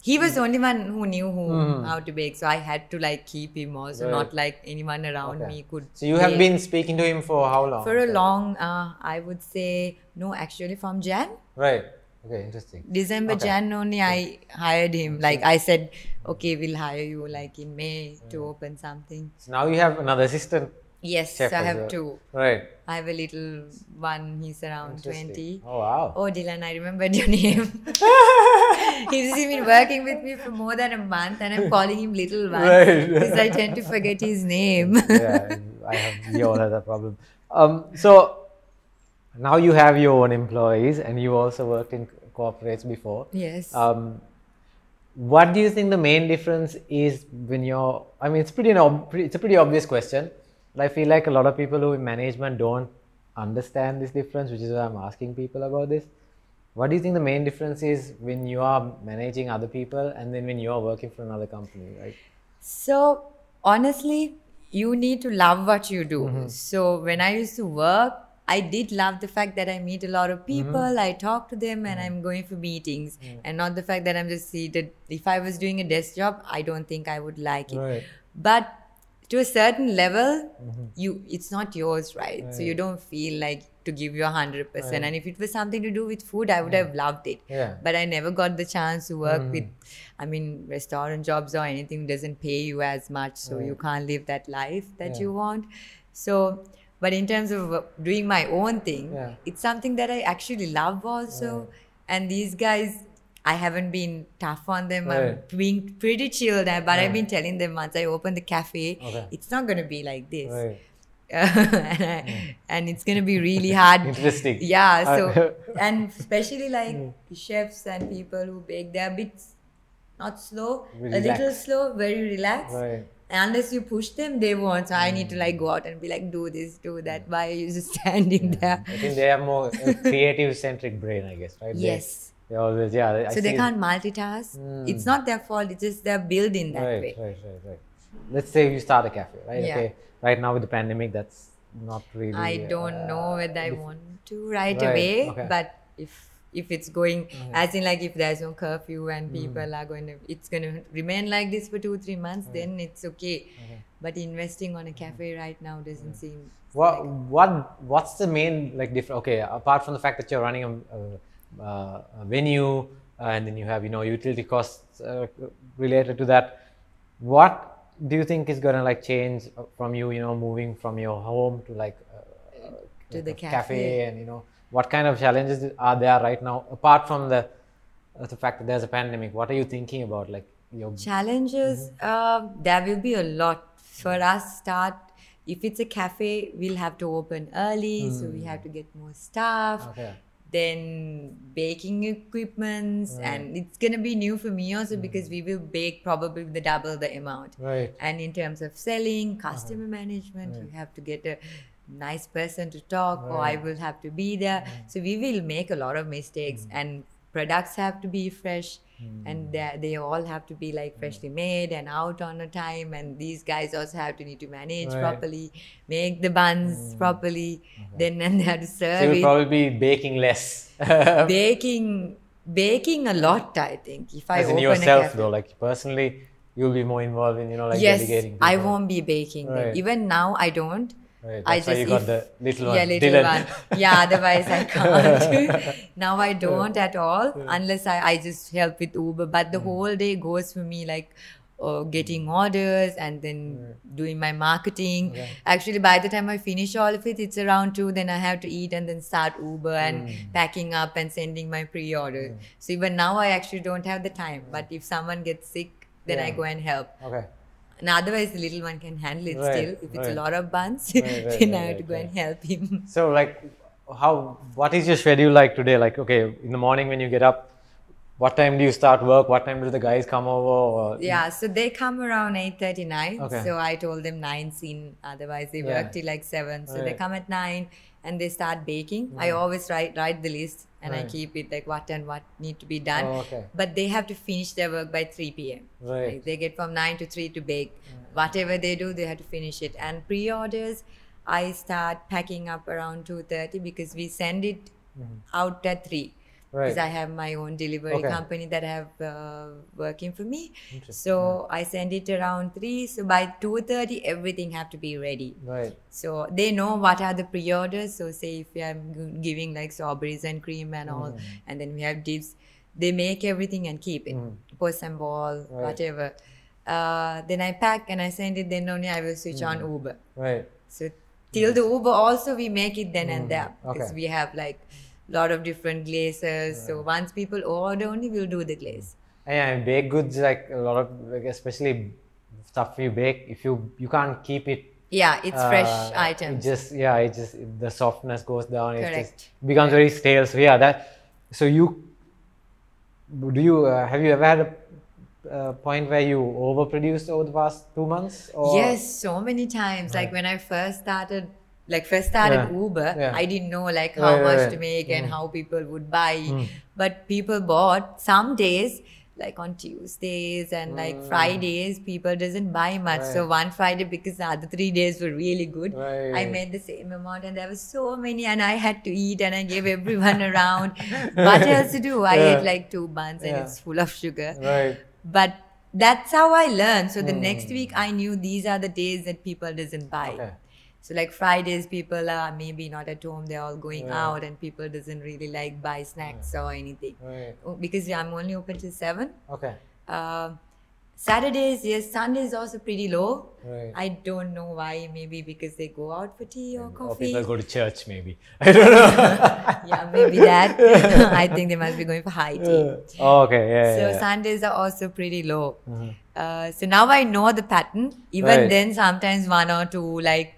[SPEAKER 2] he was the only one who knew who
[SPEAKER 1] Mm.
[SPEAKER 2] how to bake. So I had to like keep him also,
[SPEAKER 1] Right.
[SPEAKER 2] not like anyone around
[SPEAKER 1] Okay.
[SPEAKER 2] me could.
[SPEAKER 1] So you have been speaking to him for how long?
[SPEAKER 2] for a
[SPEAKER 1] Okay.
[SPEAKER 2] long. Uh, I would say no, actually from Jan.
[SPEAKER 1] Right. Okay. Interesting.
[SPEAKER 2] December,
[SPEAKER 1] Okay.
[SPEAKER 2] Jan only I hired him. Like I said, okay, we'll hire you like in May to open something.
[SPEAKER 1] So now you have another assistant.
[SPEAKER 2] Yes, so I have
[SPEAKER 1] well.
[SPEAKER 2] two.
[SPEAKER 1] Right.
[SPEAKER 2] I have a little one, he's around 20.
[SPEAKER 1] Oh wow.
[SPEAKER 2] Oh, Dylan, I remembered your name. He's been working with me for more than a month and I'm calling him Little One.
[SPEAKER 1] Right.
[SPEAKER 2] Because I tend to forget his name.
[SPEAKER 1] yeah, I have. We all have that problem. Um. So now you have your own employees, and you also worked in corporates before.
[SPEAKER 2] yes.
[SPEAKER 1] Um, what do you think the main difference is when you're? I mean, it's pretty, an ob- pretty- it's a pretty obvious question, but I feel like a lot of people who in management don't understand this difference, which is why I'm asking people about this. What do you think the main difference is when you are managing other people and then when you are working for another company, right?
[SPEAKER 2] So honestly, you need to love what you do.
[SPEAKER 1] Mm-hmm.
[SPEAKER 2] So when I used to work, I did love the fact that I meet a lot of people,
[SPEAKER 1] Mm-hmm.
[SPEAKER 2] I talk to them, and I'm going for meetings, and not the fact that I'm just seated. If I was doing a desk job, I don't think I would like it.
[SPEAKER 1] Right.
[SPEAKER 2] But to a certain level, you it's not yours, right? So you don't feel like to give percent.
[SPEAKER 1] Right.
[SPEAKER 2] And if it was something to do with food, I would have loved it
[SPEAKER 1] Yeah.
[SPEAKER 2] but I never got the chance to work with,
[SPEAKER 1] Mm-hmm.
[SPEAKER 2] I mean, restaurant jobs or anything doesn't pay you as much, so you can't live that life that
[SPEAKER 1] Yeah.
[SPEAKER 2] you want. So, but in terms of uh, doing my own thing,
[SPEAKER 1] Yeah.
[SPEAKER 2] it's something that I actually love also. And these guys, I haven't been tough on them. I'm
[SPEAKER 1] Right.
[SPEAKER 2] being pretty chilled, but I've been telling them once I open the cafe,
[SPEAKER 1] Okay.
[SPEAKER 2] it's not going to be like this.
[SPEAKER 1] Right.
[SPEAKER 2] and, I, and it's going to be really hard
[SPEAKER 1] Interesting.
[SPEAKER 2] yeah so and especially like chefs and people who bake they're a bit not slow
[SPEAKER 1] Very
[SPEAKER 2] a little slow very relaxed
[SPEAKER 1] Right.
[SPEAKER 2] and unless you push them they won't so i need to like go out and be like do this do that why are you just standing there
[SPEAKER 1] I think they have more uh, creative centric brain, I guess, right?
[SPEAKER 2] Yes
[SPEAKER 1] They, always, yeah. I
[SPEAKER 2] so they can't multitask
[SPEAKER 1] Mm.
[SPEAKER 2] it's not their fault it's just they're built in that
[SPEAKER 1] right,
[SPEAKER 2] way
[SPEAKER 1] Right, right, right. Let's say you start a cafe, right?
[SPEAKER 2] Yeah.
[SPEAKER 1] Okay. Right now with the pandemic, that's not really.
[SPEAKER 2] i don't
[SPEAKER 1] uh,
[SPEAKER 2] know whether i want to right,
[SPEAKER 1] Right,
[SPEAKER 2] away
[SPEAKER 1] okay.
[SPEAKER 2] but if if it's going
[SPEAKER 1] Okay.
[SPEAKER 2] as in like if there's no curfew
[SPEAKER 1] Mm.
[SPEAKER 2] and people are going to it's going to remain like this for two three months then it's okay but investing on a cafe right now doesn't seem
[SPEAKER 1] What what what's the main like different? Okay, apart from the fact that you're running a, a venue uh, and then you have you know utility costs uh, related to that, what do you think is gonna like change uh, from you you know moving from your home to like uh, uh,
[SPEAKER 2] To the
[SPEAKER 1] a
[SPEAKER 2] cafe.
[SPEAKER 1] and you know what kind of challenges are there right now apart from the uh, the fact that there's a pandemic? What are you thinking about like your
[SPEAKER 2] challenges uh, there will be a lot. For us start if it's a cafe we'll have to open early so we have to get more staff.
[SPEAKER 1] Okay
[SPEAKER 2] then baking equipments, and it's gonna be new for me also mm-hmm. because we will bake probably the double the amount.
[SPEAKER 1] Right.
[SPEAKER 2] And in terms of selling, uh-huh. customer management, you have to get a nice person to talk, or I will have to be there. So we will make a lot of mistakes, mm-hmm. and products have to be fresh, and hmm. they, they all have to be like hmm. freshly made and out on a time. And these guys also have to need to manage
[SPEAKER 1] Right.
[SPEAKER 2] properly, make the buns hmm. properly, uh-huh. then and they have to
[SPEAKER 1] So
[SPEAKER 2] serve
[SPEAKER 1] you'll
[SPEAKER 2] it
[SPEAKER 1] probably be baking less.
[SPEAKER 2] baking baking a lot i think if i
[SPEAKER 1] As
[SPEAKER 2] open a
[SPEAKER 1] yourself
[SPEAKER 2] cafe.
[SPEAKER 1] though, like personally, you'll be more involved in, you know, like
[SPEAKER 2] yes
[SPEAKER 1] delegating.
[SPEAKER 2] i won't be baking.
[SPEAKER 1] Right.
[SPEAKER 2] even now i don't
[SPEAKER 1] Right,
[SPEAKER 2] I
[SPEAKER 1] that's why
[SPEAKER 2] just
[SPEAKER 1] you got
[SPEAKER 2] if-
[SPEAKER 1] the little one,
[SPEAKER 2] yeah little
[SPEAKER 1] Dylan.
[SPEAKER 2] one. Yeah otherwise i can't. Now i don't at all unless I, I just help with uber. But
[SPEAKER 1] Mm.
[SPEAKER 2] the whole day goes for me like uh, getting orders and then doing my marketing. Actually by the time i finish all of it it's around two then i have to eat and then start uber and
[SPEAKER 1] Mm.
[SPEAKER 2] packing up and sending my pre-order. So even now i actually don't have the time. But if someone gets sick then i go and help.
[SPEAKER 1] Okay.
[SPEAKER 2] And otherwise the little one can handle it
[SPEAKER 1] Right,
[SPEAKER 2] still if it's a lot of buns
[SPEAKER 1] Right, right,
[SPEAKER 2] then
[SPEAKER 1] right,
[SPEAKER 2] i have to
[SPEAKER 1] right,
[SPEAKER 2] go and help him
[SPEAKER 1] So like, how? What is your schedule like today? Like, okay, in the morning when you get up, what time do you start work? What time do the guys come over? Or,
[SPEAKER 2] yeah so they come around 8.39
[SPEAKER 1] Okay.
[SPEAKER 2] so i told them 9 scene otherwise they
[SPEAKER 1] Yeah.
[SPEAKER 2] work till like 7 so they come at 9 and they start baking. I mm. always write write the list and i keep it like what and what need to be done.
[SPEAKER 1] Oh, okay.
[SPEAKER 2] but they have to finish their work by 3 p.m
[SPEAKER 1] Right.
[SPEAKER 2] Like, they get from 9 to 3 to bake. Mm. Whatever they do they have to finish it. And pre-orders i start packing up around 2.30 because we send it mm-hmm. out at 3
[SPEAKER 1] Mm-hmm. Right.
[SPEAKER 2] because I have my own delivery
[SPEAKER 1] Okay.
[SPEAKER 2] company that I have uh, working for me. So I send it around three. So by two thirty, everything have to be ready.
[SPEAKER 1] Right.
[SPEAKER 2] So they know what are the pre-orders. So say if we are g- giving like strawberries and cream and all,
[SPEAKER 1] Mm.
[SPEAKER 2] and then we have dips, they make everything and keep it, post and ball,
[SPEAKER 1] Right.
[SPEAKER 2] whatever. Uh, then I pack and I send it. Then only I will switch on
[SPEAKER 1] Mm.
[SPEAKER 2] Uber.
[SPEAKER 1] Right.
[SPEAKER 2] So till the Uber also we make it then and there because
[SPEAKER 1] Mm. okay.
[SPEAKER 2] we have like lot of different glazes. So once people order only we'll do the glaze.
[SPEAKER 1] And yeah, and baked goods like a lot of like especially stuff you bake. If you you can't keep it.
[SPEAKER 2] Yeah, it's fresh
[SPEAKER 1] uh,
[SPEAKER 2] items.
[SPEAKER 1] It just yeah, it just the softness goes down. It
[SPEAKER 2] Correct.
[SPEAKER 1] just becomes very stale. So yeah, that. So you do you uh, have you ever had a uh, point where you overproduced over the past two months? Or?
[SPEAKER 2] Yes, so many times. Like when I first started, like first started
[SPEAKER 1] Yeah,
[SPEAKER 2] Uber,
[SPEAKER 1] yeah.
[SPEAKER 2] I didn't know like how
[SPEAKER 1] Right, right,
[SPEAKER 2] much
[SPEAKER 1] right. Mm.
[SPEAKER 2] to make and how people would buy. But people bought some days, like on Tuesdays and like Fridays, people doesn't buy much. So
[SPEAKER 1] Mm.
[SPEAKER 2] One Friday because the other three days were really good. I made the same amount and there were so many and I had to eat and I gave everyone around. what else to do? I
[SPEAKER 1] Yeah.
[SPEAKER 2] ate like two buns and
[SPEAKER 1] Yeah.
[SPEAKER 2] it's full of sugar
[SPEAKER 1] Right.
[SPEAKER 2] but that's how i learned so the
[SPEAKER 1] Hmm.
[SPEAKER 2] next week i knew these are the days that people doesn't buy
[SPEAKER 1] Okay.
[SPEAKER 2] So like fridays people are maybe not at home they're all going
[SPEAKER 1] Yeah.
[SPEAKER 2] out and people doesn't really like buy snacks or anything
[SPEAKER 1] Right.
[SPEAKER 2] Oh, because i'm only open till 7
[SPEAKER 1] Okay.
[SPEAKER 2] uh, saturdays yes sundays also pretty low
[SPEAKER 1] Right.
[SPEAKER 2] i don't know why maybe because they go out for tea or
[SPEAKER 1] Or
[SPEAKER 2] coffee
[SPEAKER 1] people go to church, maybe. I don't know.
[SPEAKER 2] yeah maybe that i think they must be going for high tea
[SPEAKER 1] oh, okay. Yeah.
[SPEAKER 2] So
[SPEAKER 1] yeah.
[SPEAKER 2] Sundays are also pretty low. Uh, so now I know the pattern. Even
[SPEAKER 1] Right.
[SPEAKER 2] then, sometimes one or two, like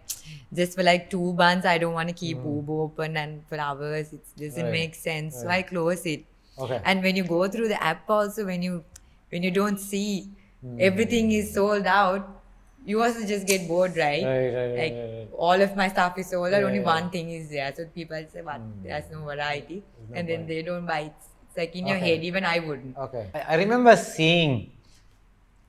[SPEAKER 2] just for like two buns, I don't want to keep hmm. Uber open and for hours. It doesn't
[SPEAKER 1] Right.
[SPEAKER 2] make sense. So I close it.
[SPEAKER 1] Okay.
[SPEAKER 2] And when you go through the app, also when you when you don't see hmm. everything is sold out, you also just get bored, right?
[SPEAKER 1] Right, right, right,
[SPEAKER 2] like
[SPEAKER 1] right, right.
[SPEAKER 2] all of my stuff is sold out. Only one thing is there. So people say, "What? Hmm. There's no variety,"
[SPEAKER 1] no
[SPEAKER 2] and then they don't buy. It's it's like in your head. Even I wouldn't.
[SPEAKER 1] Okay. I, I remember seeing.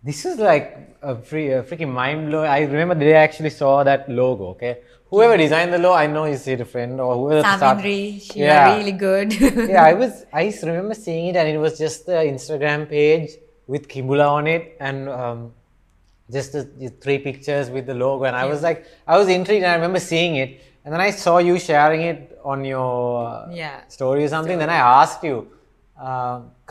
[SPEAKER 1] This is like a free, a freaking mind blowing. I remember they actually saw that logo. Okay, whoever designed the logo, I know is a friend or whoever. start-
[SPEAKER 2] Samindri, she
[SPEAKER 1] Yeah.
[SPEAKER 2] really good.
[SPEAKER 1] yeah, I was. I remember seeing it, and it was just the Instagram page with Kimbula on it, and um, just the, the three pictures with the logo. And I was like, I was intrigued, and I remember seeing it, and then I saw you sharing it on your uh,
[SPEAKER 2] Yeah.
[SPEAKER 1] story or something. Then I asked you.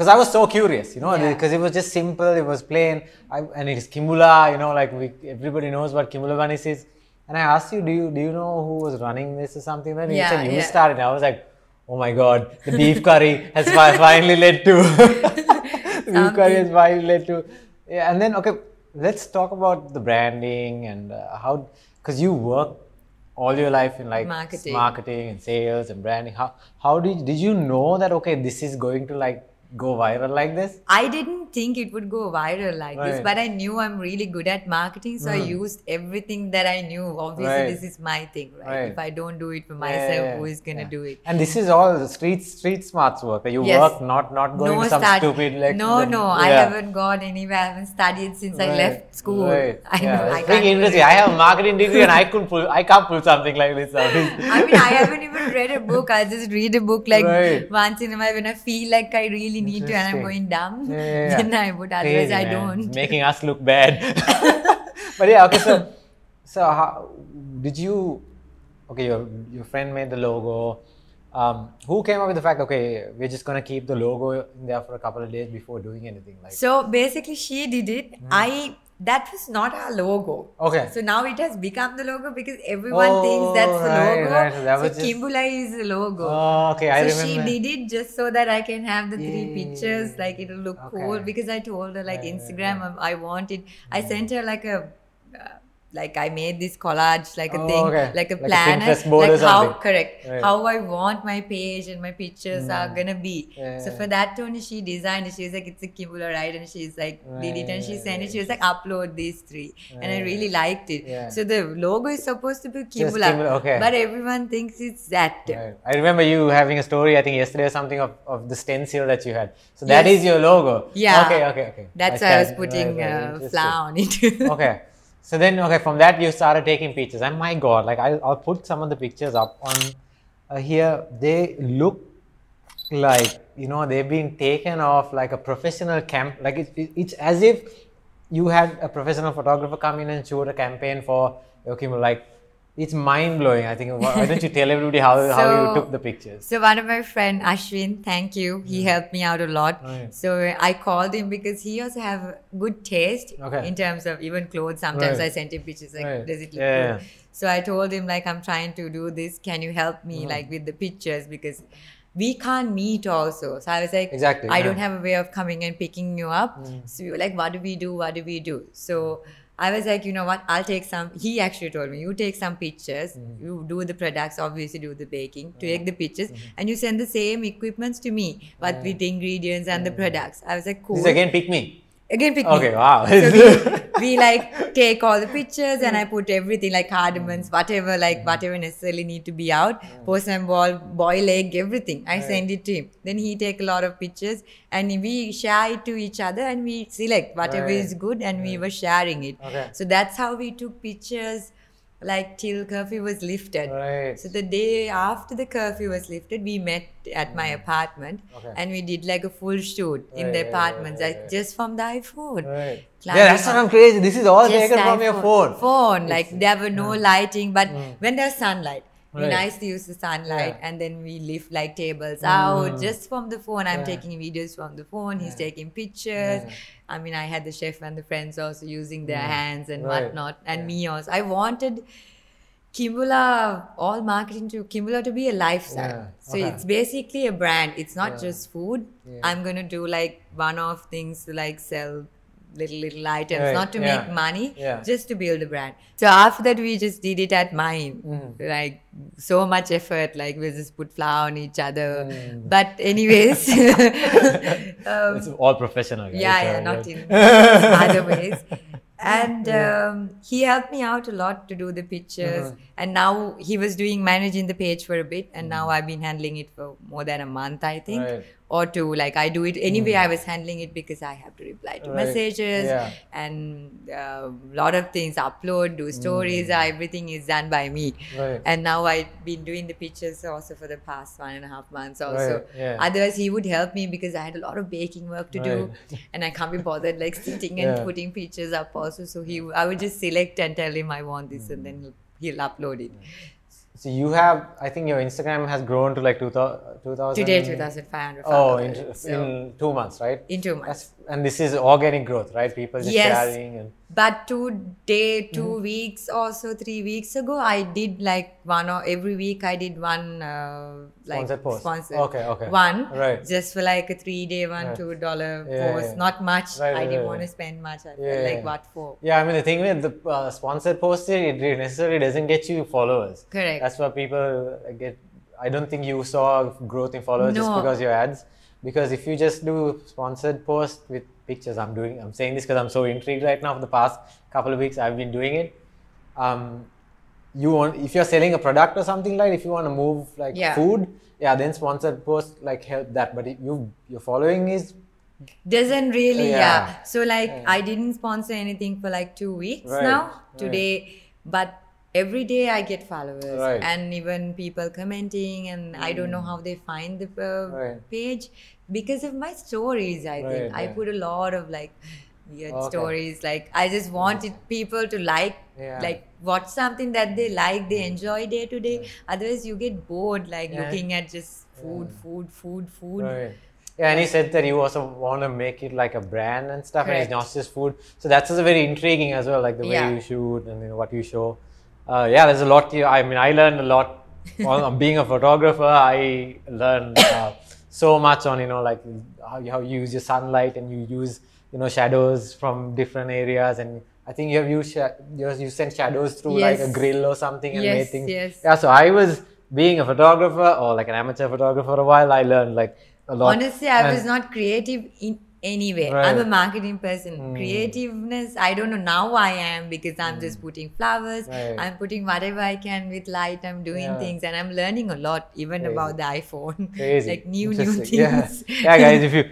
[SPEAKER 1] Because I was so curious, you know,
[SPEAKER 2] Yeah.
[SPEAKER 1] because it was just simple, it was plain, I, and it is Kimbula, you know, like we, everybody knows what Kimbula Banis is. And I asked you, do you do you know who was running this or something? Then you said you
[SPEAKER 2] yeah.
[SPEAKER 1] started. I was like, oh my god, the beef curry has fi- finally led to beef curry has finally led to. Yeah, and then okay, let's talk about the branding and uh, how because you work all your life in like
[SPEAKER 2] Marketing.
[SPEAKER 1] marketing and sales and branding. How how did did you know that okay this is going to like go viral like this?
[SPEAKER 2] I didn't think it would go viral like this,
[SPEAKER 1] Right. Hmm.
[SPEAKER 2] but I knew I'm really good at marketing, so I used everything that I knew. Obviously,
[SPEAKER 1] Right.
[SPEAKER 2] this is my thing, right?
[SPEAKER 1] Right.
[SPEAKER 2] If I don't do it for myself,
[SPEAKER 1] yeah,
[SPEAKER 2] who is gonna
[SPEAKER 1] yeah.
[SPEAKER 2] do it?
[SPEAKER 1] And this is all street street smarts work. You
[SPEAKER 2] Yes.
[SPEAKER 1] work not not going
[SPEAKER 2] no
[SPEAKER 1] to some stupid like
[SPEAKER 2] no, no. I haven't gone anywhere. I haven't studied since I left school. I
[SPEAKER 1] yeah,
[SPEAKER 2] know. I can't
[SPEAKER 1] interesting. I have a marketing degree and I couldn't pull. I can't pull something like this out.
[SPEAKER 2] I mean, I haven't even read a book. I just read a book like once in a while when I feel like I really need to and I'm going dumb.
[SPEAKER 1] Yeah, yeah,
[SPEAKER 2] then I would. Otherwise,
[SPEAKER 1] Crazy,
[SPEAKER 2] I
[SPEAKER 1] man.
[SPEAKER 2] don't.
[SPEAKER 1] Making us look bad. but yeah, okay. So, so how did you? Okay, your your friend made the logo. Um, who came up with the fact? Okay, we're just gonna keep the logo in there for a couple of days before doing anything. Like,
[SPEAKER 2] So basically, she did it. I that was not our logo.
[SPEAKER 1] okay,
[SPEAKER 2] So now it has become the logo because everyone thinks that's the
[SPEAKER 1] Oh, right,
[SPEAKER 2] logo.
[SPEAKER 1] right. So that
[SPEAKER 2] So
[SPEAKER 1] just-
[SPEAKER 2] Kimbula is the logo.
[SPEAKER 1] oh, okay, I
[SPEAKER 2] so
[SPEAKER 1] remember.
[SPEAKER 2] she did it just so that I can have the three pictures, like it'll look cool. Because I told her like
[SPEAKER 1] Yeah, yeah,
[SPEAKER 2] Instagram, um, I wanted. I sent her like a. Uh, like I made this collage, like a
[SPEAKER 1] Oh,
[SPEAKER 2] thing,
[SPEAKER 1] okay.
[SPEAKER 2] like a
[SPEAKER 1] Like
[SPEAKER 2] planner,
[SPEAKER 1] or
[SPEAKER 2] like how correct,
[SPEAKER 1] Right.
[SPEAKER 2] how I want my page and my pictures are gonna be.
[SPEAKER 1] Yeah,
[SPEAKER 2] So for that only she designed it. She's like, it's a Kimbula, right? And she's like, did it, and she
[SPEAKER 1] Right,
[SPEAKER 2] sent it. She was like, upload these three, and I really liked it.
[SPEAKER 1] Yeah.
[SPEAKER 2] So the logo is supposed to be Kimbula,
[SPEAKER 1] okay.
[SPEAKER 2] but everyone thinks it's that.
[SPEAKER 1] Right. I remember you having a story, I think yesterday or something of, of the stencil that you had. So that
[SPEAKER 2] Yes.
[SPEAKER 1] is your logo.
[SPEAKER 2] Yeah.
[SPEAKER 1] Okay, okay, okay.
[SPEAKER 2] That's why I was putting
[SPEAKER 1] right, right,
[SPEAKER 2] uh, flower on it.
[SPEAKER 1] okay. So then, okay, from that you started taking pictures. And my God, like I'll, I'll put some of the pictures up on uh, here. They look like, you know, they've been taken off like a professional camp. Like it, it, it's as if you had a professional photographer come in and shoot a campaign for okay, like it's mind blowing. I think. Why don't you tell everybody how, how you took the pictures?
[SPEAKER 2] So one of my friend Ashwin, thank you. He helped me out a lot.
[SPEAKER 1] Right.
[SPEAKER 2] So I called him because he also have good taste
[SPEAKER 1] Okay.
[SPEAKER 2] in terms of even clothes. Sometimes
[SPEAKER 1] Right.
[SPEAKER 2] I sent him pictures like,
[SPEAKER 1] Right.
[SPEAKER 2] does it look
[SPEAKER 1] Yeah,
[SPEAKER 2] good?
[SPEAKER 1] yeah.
[SPEAKER 2] So I told him like, I'm trying to do this. Can you help me
[SPEAKER 1] Mm-hmm.
[SPEAKER 2] like with the pictures because we can't meet also. So I was like,
[SPEAKER 1] Exactly,
[SPEAKER 2] I
[SPEAKER 1] yeah. Mm.
[SPEAKER 2] don't have a way of coming and picking you up. So we were like, what do we do? What do we do? So I was like, you know what? I'll take some. He actually told me, you take some pictures,
[SPEAKER 1] Mm-hmm.
[SPEAKER 2] you do the products, obviously do the baking, take the pictures,
[SPEAKER 1] Mm-hmm.
[SPEAKER 2] and you send the same equipments to me, but with the ingredients and the products. I was like, cool.
[SPEAKER 1] This again, PickMe.
[SPEAKER 2] Again, pick
[SPEAKER 1] Okay,
[SPEAKER 2] me.
[SPEAKER 1] wow.
[SPEAKER 2] So we, we like take all the pictures and I put everything like cardamoms,
[SPEAKER 1] Mm.
[SPEAKER 2] whatever, like whatever necessarily need to be out, porcelain ball, boil egg, everything. I send it to him. Then he take a lot of pictures and we share it to each other and we select whatever
[SPEAKER 1] Right.
[SPEAKER 2] is good and we were sharing it.
[SPEAKER 1] Okay.
[SPEAKER 2] So that's how we took pictures like till curfew was lifted.
[SPEAKER 1] Right.
[SPEAKER 2] So the day after the curfew was lifted, we met at my apartment
[SPEAKER 1] Mm. Okay.
[SPEAKER 2] and we did like a full shoot in the
[SPEAKER 1] right,
[SPEAKER 2] apartments,
[SPEAKER 1] right,
[SPEAKER 2] like
[SPEAKER 1] right.
[SPEAKER 2] just from the iPhone.
[SPEAKER 1] Right.
[SPEAKER 2] Climbing
[SPEAKER 1] Yeah, that's what. I'm crazy. This is all taken from your phone.
[SPEAKER 2] Phone, like there were no lighting, but
[SPEAKER 1] Mm.
[SPEAKER 2] when there's sunlight, we
[SPEAKER 1] Right.
[SPEAKER 2] nice to use the sunlight,
[SPEAKER 1] Yeah.
[SPEAKER 2] and then we lift like tables out
[SPEAKER 1] Mm.
[SPEAKER 2] just from the phone. I'm
[SPEAKER 1] Yeah.
[SPEAKER 2] taking videos from the phone. He's taking pictures.
[SPEAKER 1] Yeah.
[SPEAKER 2] I mean, I had the chef and the friends also using their
[SPEAKER 1] Mm.
[SPEAKER 2] hands and
[SPEAKER 1] Right.
[SPEAKER 2] whatnot, and
[SPEAKER 1] Yeah.
[SPEAKER 2] me also. I wanted. Kimbula, all marketing to Kimbula to be a lifestyle.
[SPEAKER 1] Yeah,
[SPEAKER 2] So
[SPEAKER 1] okay.
[SPEAKER 2] it's basically a brand. It's not
[SPEAKER 1] Yeah.
[SPEAKER 2] just food.
[SPEAKER 1] Yeah.
[SPEAKER 2] I'm gonna do like one-off things to like sell little little items,
[SPEAKER 1] Right,
[SPEAKER 2] not to
[SPEAKER 1] yeah,
[SPEAKER 2] make money,
[SPEAKER 1] yeah.
[SPEAKER 2] just to build a brand. So after that, we just did it at mine.
[SPEAKER 1] Mhm.
[SPEAKER 2] Like so much effort. Like we just put flour on each other.
[SPEAKER 1] Mm.
[SPEAKER 2] But anyways, um,
[SPEAKER 1] It's all professional. guys,
[SPEAKER 2] yeah, yeah, not in other ways. And um, he helped me out a lot to do the pictures.
[SPEAKER 1] Uh-huh.
[SPEAKER 2] And now he was doing managing the page for a bit, and now
[SPEAKER 1] Mm.
[SPEAKER 2] I've been handling it for more than a month, I think,
[SPEAKER 1] Right.
[SPEAKER 2] Or to Like I do it anyway. I was handling it because I have to reply to
[SPEAKER 1] Mm. Right.
[SPEAKER 2] messages
[SPEAKER 1] Yeah.
[SPEAKER 2] and a lot of things, upload, do stories.
[SPEAKER 1] Mm.
[SPEAKER 2] Everything is done by me.
[SPEAKER 1] Right.
[SPEAKER 2] And now I've been doing the pictures also for the past one and a half months also.
[SPEAKER 1] Right, yeah.
[SPEAKER 2] Otherwise, he would help me because I had a lot of baking work to do, and I can't be bothered like sitting and
[SPEAKER 1] Yeah.
[SPEAKER 2] putting pictures up also. So he, I would just select and tell him I want this, and then he'll, he'll upload it.
[SPEAKER 1] So you have, I think your Instagram has grown to like 2000. 2000
[SPEAKER 2] Today, 2,500
[SPEAKER 1] Oh, in,
[SPEAKER 2] followers.
[SPEAKER 1] in two months, right?
[SPEAKER 2] in two months.
[SPEAKER 1] That's, and this is organic growth, right? People just
[SPEAKER 2] Yes.
[SPEAKER 1] sharing and
[SPEAKER 2] But two day, 2
[SPEAKER 1] Mm-hmm.
[SPEAKER 2] weeks or so, three weeks ago, I did like one or every week I did one uh, like
[SPEAKER 1] Sponsored post.
[SPEAKER 2] sponsored
[SPEAKER 1] Okay, okay.
[SPEAKER 2] one
[SPEAKER 1] Right.
[SPEAKER 2] just for like a three day one
[SPEAKER 1] Right.
[SPEAKER 2] two dollar
[SPEAKER 1] Yeah,
[SPEAKER 2] post.
[SPEAKER 1] yeah.
[SPEAKER 2] Not much.
[SPEAKER 1] Right,
[SPEAKER 2] I
[SPEAKER 1] right,
[SPEAKER 2] didn't want to spend much. I
[SPEAKER 1] Yeah,
[SPEAKER 2] like what for?
[SPEAKER 1] Yeah, I mean the thing with the uh, sponsored posting, it necessarily doesn't get you followers.
[SPEAKER 2] Correct.
[SPEAKER 1] That's why people get. I don't think you saw growth in followers just because your ads. Because if you just do sponsored post with pictures, I'm doing. I'm saying this because I'm so intrigued right now. For the past couple of weeks, I've been doing it. Um, you want if you're selling a product or something like if you want to move like
[SPEAKER 2] Yeah.
[SPEAKER 1] food, yeah, then sponsored post like help that. But if you your following is
[SPEAKER 2] Doesn't really,
[SPEAKER 1] Yeah.
[SPEAKER 2] yeah. So like
[SPEAKER 1] Yeah.
[SPEAKER 2] I didn't sponsor anything for like two weeks
[SPEAKER 1] Right,
[SPEAKER 2] now.
[SPEAKER 1] right.
[SPEAKER 2] Today, but every day I get followers
[SPEAKER 1] Right.
[SPEAKER 2] and even people commenting, and I don't know how they find the uh,
[SPEAKER 1] Right.
[SPEAKER 2] page because of my stories. I think
[SPEAKER 1] Right,
[SPEAKER 2] I put a lot of like weird
[SPEAKER 1] Okay.
[SPEAKER 2] stories. Like I just wanted people to like.
[SPEAKER 1] Yeah.
[SPEAKER 2] Like watch something that they like, they enjoy day to day. Otherwise, you get bored like
[SPEAKER 1] Yeah.
[SPEAKER 2] looking at just food, food, food, food.
[SPEAKER 1] Right. Yeah, and he said that you also want to make it like a brand and stuff, and it's not just food. So that's also very intriguing as well, like the way
[SPEAKER 2] Yeah.
[SPEAKER 1] you shoot and you know, what you show. Uh, yeah, there's a lot. You, I mean, I learned a lot on being a photographer. I learned uh, so much on you know like how, you- how you use your sunlight and you use you know shadows from different areas and. I think you have used sha- you sent shadows through like a grill or something and made
[SPEAKER 2] Yes,
[SPEAKER 1] things.
[SPEAKER 2] yes.
[SPEAKER 1] Yeah, so I was being a photographer or like an amateur photographer for a while. I learned like a lot.
[SPEAKER 2] Honestly, I
[SPEAKER 1] And-
[SPEAKER 2] was not creative in any way. I'm a marketing person.
[SPEAKER 1] Mm.
[SPEAKER 2] Creativeness, I don't know. Now I am because I'm just putting flowers.
[SPEAKER 1] Right.
[SPEAKER 2] I'm putting whatever I can with light. I'm doing
[SPEAKER 1] Yeah.
[SPEAKER 2] things and I'm learning a lot, even
[SPEAKER 1] Crazy.
[SPEAKER 2] about the iPhone.
[SPEAKER 1] crazy
[SPEAKER 2] like new, new things.
[SPEAKER 1] yeah. yeah guys if you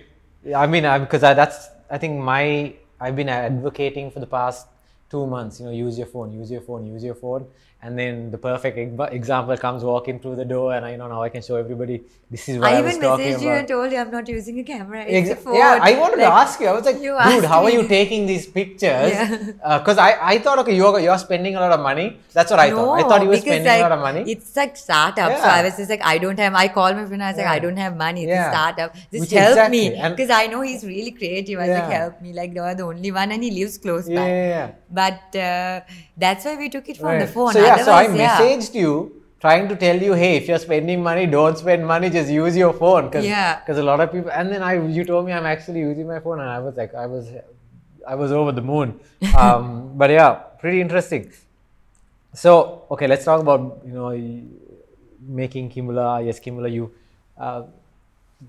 [SPEAKER 1] i mean because I, that's i think my i've been advocating for the past two months you know use your phone use your phone use your phone and then the perfect example comes walking through the door and i you know now i can show everybody this is what i,
[SPEAKER 2] I
[SPEAKER 1] was
[SPEAKER 2] even messaged you and told you I'm not using a camera. It's a
[SPEAKER 1] Exa-
[SPEAKER 2] phone.
[SPEAKER 1] yeah, I wanted to ask you. I was like, dude, how are you taking these pictures?
[SPEAKER 2] Yeah.
[SPEAKER 1] Because I, I thought, okay, you're, you're spending a lot of money. That's what I thought. I thought you were spending
[SPEAKER 2] like,
[SPEAKER 1] a lot of money.
[SPEAKER 2] It's like startup.
[SPEAKER 1] Yeah.
[SPEAKER 2] So I was just like, I don't have. I called my friend. I was like,
[SPEAKER 1] Yeah.
[SPEAKER 2] I don't have money. It's
[SPEAKER 1] Yeah.
[SPEAKER 2] a startup. Just
[SPEAKER 1] Which
[SPEAKER 2] help
[SPEAKER 1] exactly,
[SPEAKER 2] me because I know he's really creative. I was like, help me. Like you're the only one, and he lives close by.
[SPEAKER 1] yeah, yeah.
[SPEAKER 2] But uh, that's why we took it from
[SPEAKER 1] Right.
[SPEAKER 2] the phone.
[SPEAKER 1] So yeah, so I
[SPEAKER 2] Otherwise, yeah.
[SPEAKER 1] messaged you trying to tell you, hey, if you're spending money, don't spend money, just use your phone. Cause,
[SPEAKER 2] Yeah.
[SPEAKER 1] Because a lot of people, and then I, you told me I'm actually using my phone, and I was like, I was, I was over the moon. Um, but yeah, pretty interesting. So okay, let's talk about you know making Kimbula. Yes, Kimbula, you. Uh,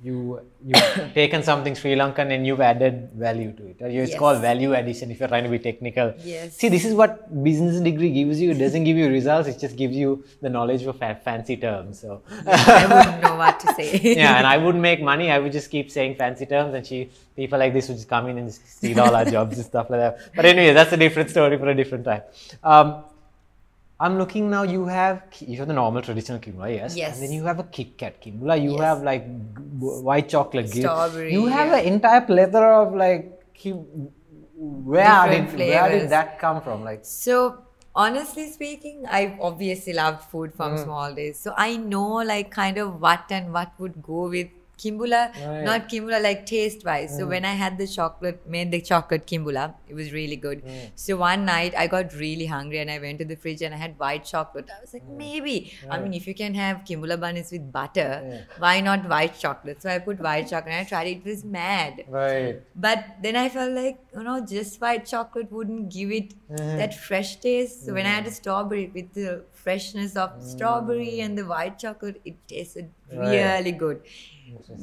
[SPEAKER 1] you you've taken something Sri Lankan and you've added value to it. Uh, It's
[SPEAKER 2] Yes.
[SPEAKER 1] called value addition if you're trying to be technical.
[SPEAKER 2] Yes.
[SPEAKER 1] See, this is what business degree gives you. It doesn't give you results. It just gives you the knowledge of fa- fancy terms. So
[SPEAKER 2] I wouldn't know what to say.
[SPEAKER 1] yeah, and I wouldn't make money. I would just keep saying fancy terms, and she people like this would just come in and just steal all our jobs and stuff like that. But anyway, that's a different story for a different time. Um, I'm looking now. You have you have the normal traditional Kimbula, yes.
[SPEAKER 2] Yes.
[SPEAKER 1] And then you have a Kit Kat Kimbula. You
[SPEAKER 2] Yes.
[SPEAKER 1] have like white chocolate.
[SPEAKER 2] Strawberry,
[SPEAKER 1] You have
[SPEAKER 2] yeah.
[SPEAKER 1] an entire plethora of like. Kim- where did
[SPEAKER 2] Different
[SPEAKER 1] where did that come from? Like
[SPEAKER 2] So honestly speaking, I obviously loved food from
[SPEAKER 1] Mm.
[SPEAKER 2] small days. So I know like kind of what and what would go with kimbula,
[SPEAKER 1] Right. Mm.
[SPEAKER 2] not kimbula like taste wise. So when I had the chocolate, made the chocolate kimbula, it was really good.
[SPEAKER 1] Mm.
[SPEAKER 2] So one night I got really hungry and I went to the fridge and I had white chocolate. I was like, maybe. I mean, if you can have kimbula buns with butter,
[SPEAKER 1] Yeah.
[SPEAKER 2] why not white chocolate? So I put white chocolate and I tried it. It was mad.
[SPEAKER 1] right.
[SPEAKER 2] But then I felt like, you know, just white chocolate wouldn't give it
[SPEAKER 1] Mhm.
[SPEAKER 2] that fresh taste. So when I had a strawberry with the freshness of strawberry and the white chocolate, it tasted
[SPEAKER 1] Right.
[SPEAKER 2] really good.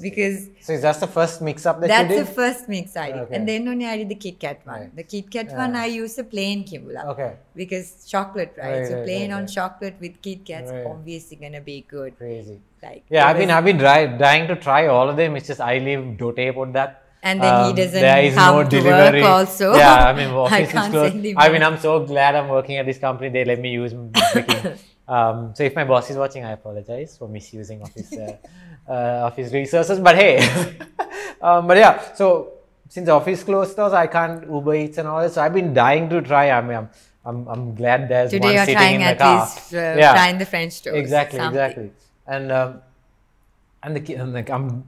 [SPEAKER 2] Because
[SPEAKER 1] So is that the first mix up that
[SPEAKER 2] that's
[SPEAKER 1] you did?
[SPEAKER 2] That's the first mix I did.
[SPEAKER 1] Okay.
[SPEAKER 2] And then only I did the Kit Kat one.
[SPEAKER 1] Right.
[SPEAKER 2] The Kit Kat
[SPEAKER 1] Yeah.
[SPEAKER 2] one, I used a plain kimbula.
[SPEAKER 1] okay.
[SPEAKER 2] Because chocolate, right?
[SPEAKER 1] Right,
[SPEAKER 2] so
[SPEAKER 1] right,
[SPEAKER 2] plain
[SPEAKER 1] right,
[SPEAKER 2] on
[SPEAKER 1] right.
[SPEAKER 2] chocolate with Kit Kats,
[SPEAKER 1] Right.
[SPEAKER 2] obviously gonna be good.
[SPEAKER 1] Crazy.
[SPEAKER 2] Like
[SPEAKER 1] Yeah, I've been I've been dry, dying to try all of them. It's just I live dote on that.
[SPEAKER 2] And then he doesn't
[SPEAKER 1] there is
[SPEAKER 2] come
[SPEAKER 1] no
[SPEAKER 2] to work
[SPEAKER 1] delivery.
[SPEAKER 2] also.
[SPEAKER 1] Yeah, I mean,
[SPEAKER 2] I
[SPEAKER 1] office is closed. I mean. I'm so glad I'm working at this company. They let me use freaking. um, so if my boss is watching, I apologize for misusing office uh, uh, of his resources. But hey, um, but yeah. So since office closed, though, I can't Uber Eats and all that. So I've been dying to try. I mean, I'm I'm, I'm glad there's
[SPEAKER 2] Today
[SPEAKER 1] one sitting
[SPEAKER 2] trying
[SPEAKER 1] in the
[SPEAKER 2] at
[SPEAKER 1] car.
[SPEAKER 2] least uh, trying the French toast.
[SPEAKER 1] Exactly,
[SPEAKER 2] something.
[SPEAKER 1] exactly. And um, and the and like I'm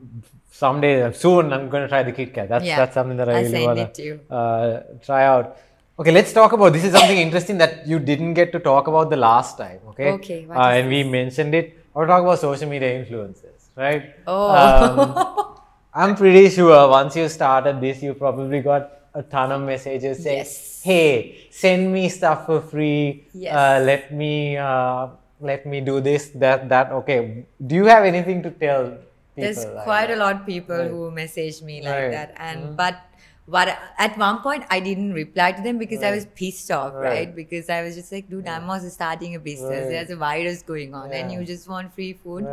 [SPEAKER 1] someday soon I'm going to try the Kit Kat. That's
[SPEAKER 2] Yeah,
[SPEAKER 1] that's something that I
[SPEAKER 2] I'll
[SPEAKER 1] really want
[SPEAKER 2] to
[SPEAKER 1] uh, try out. Okay, let's talk about this. Is something interesting that you didn't get to talk about the last time. Okay.
[SPEAKER 2] Okay,
[SPEAKER 1] Uh, and we mentioned it. I want to talk about social media influencers, right?
[SPEAKER 2] Oh.
[SPEAKER 1] Um, I'm pretty sure once you started this, you probably got a ton of messages saying,
[SPEAKER 2] Yes.
[SPEAKER 1] "Hey, send me stuff for free.
[SPEAKER 2] Yes.
[SPEAKER 1] Uh, let me uh, let me do this, that, that." Okay. Do you have anything to tell people?
[SPEAKER 2] There's
[SPEAKER 1] like
[SPEAKER 2] quite
[SPEAKER 1] that?
[SPEAKER 2] a lot of people
[SPEAKER 1] Right.
[SPEAKER 2] who message me like
[SPEAKER 1] Right.
[SPEAKER 2] that, and
[SPEAKER 1] Mhm.
[SPEAKER 2] but what at one point I didn't reply to them because I was pissed off,
[SPEAKER 1] Right.
[SPEAKER 2] right? Because I was just like, dude, I'm also starting a business.
[SPEAKER 1] Right.
[SPEAKER 2] There's a virus going on, and you just want free food.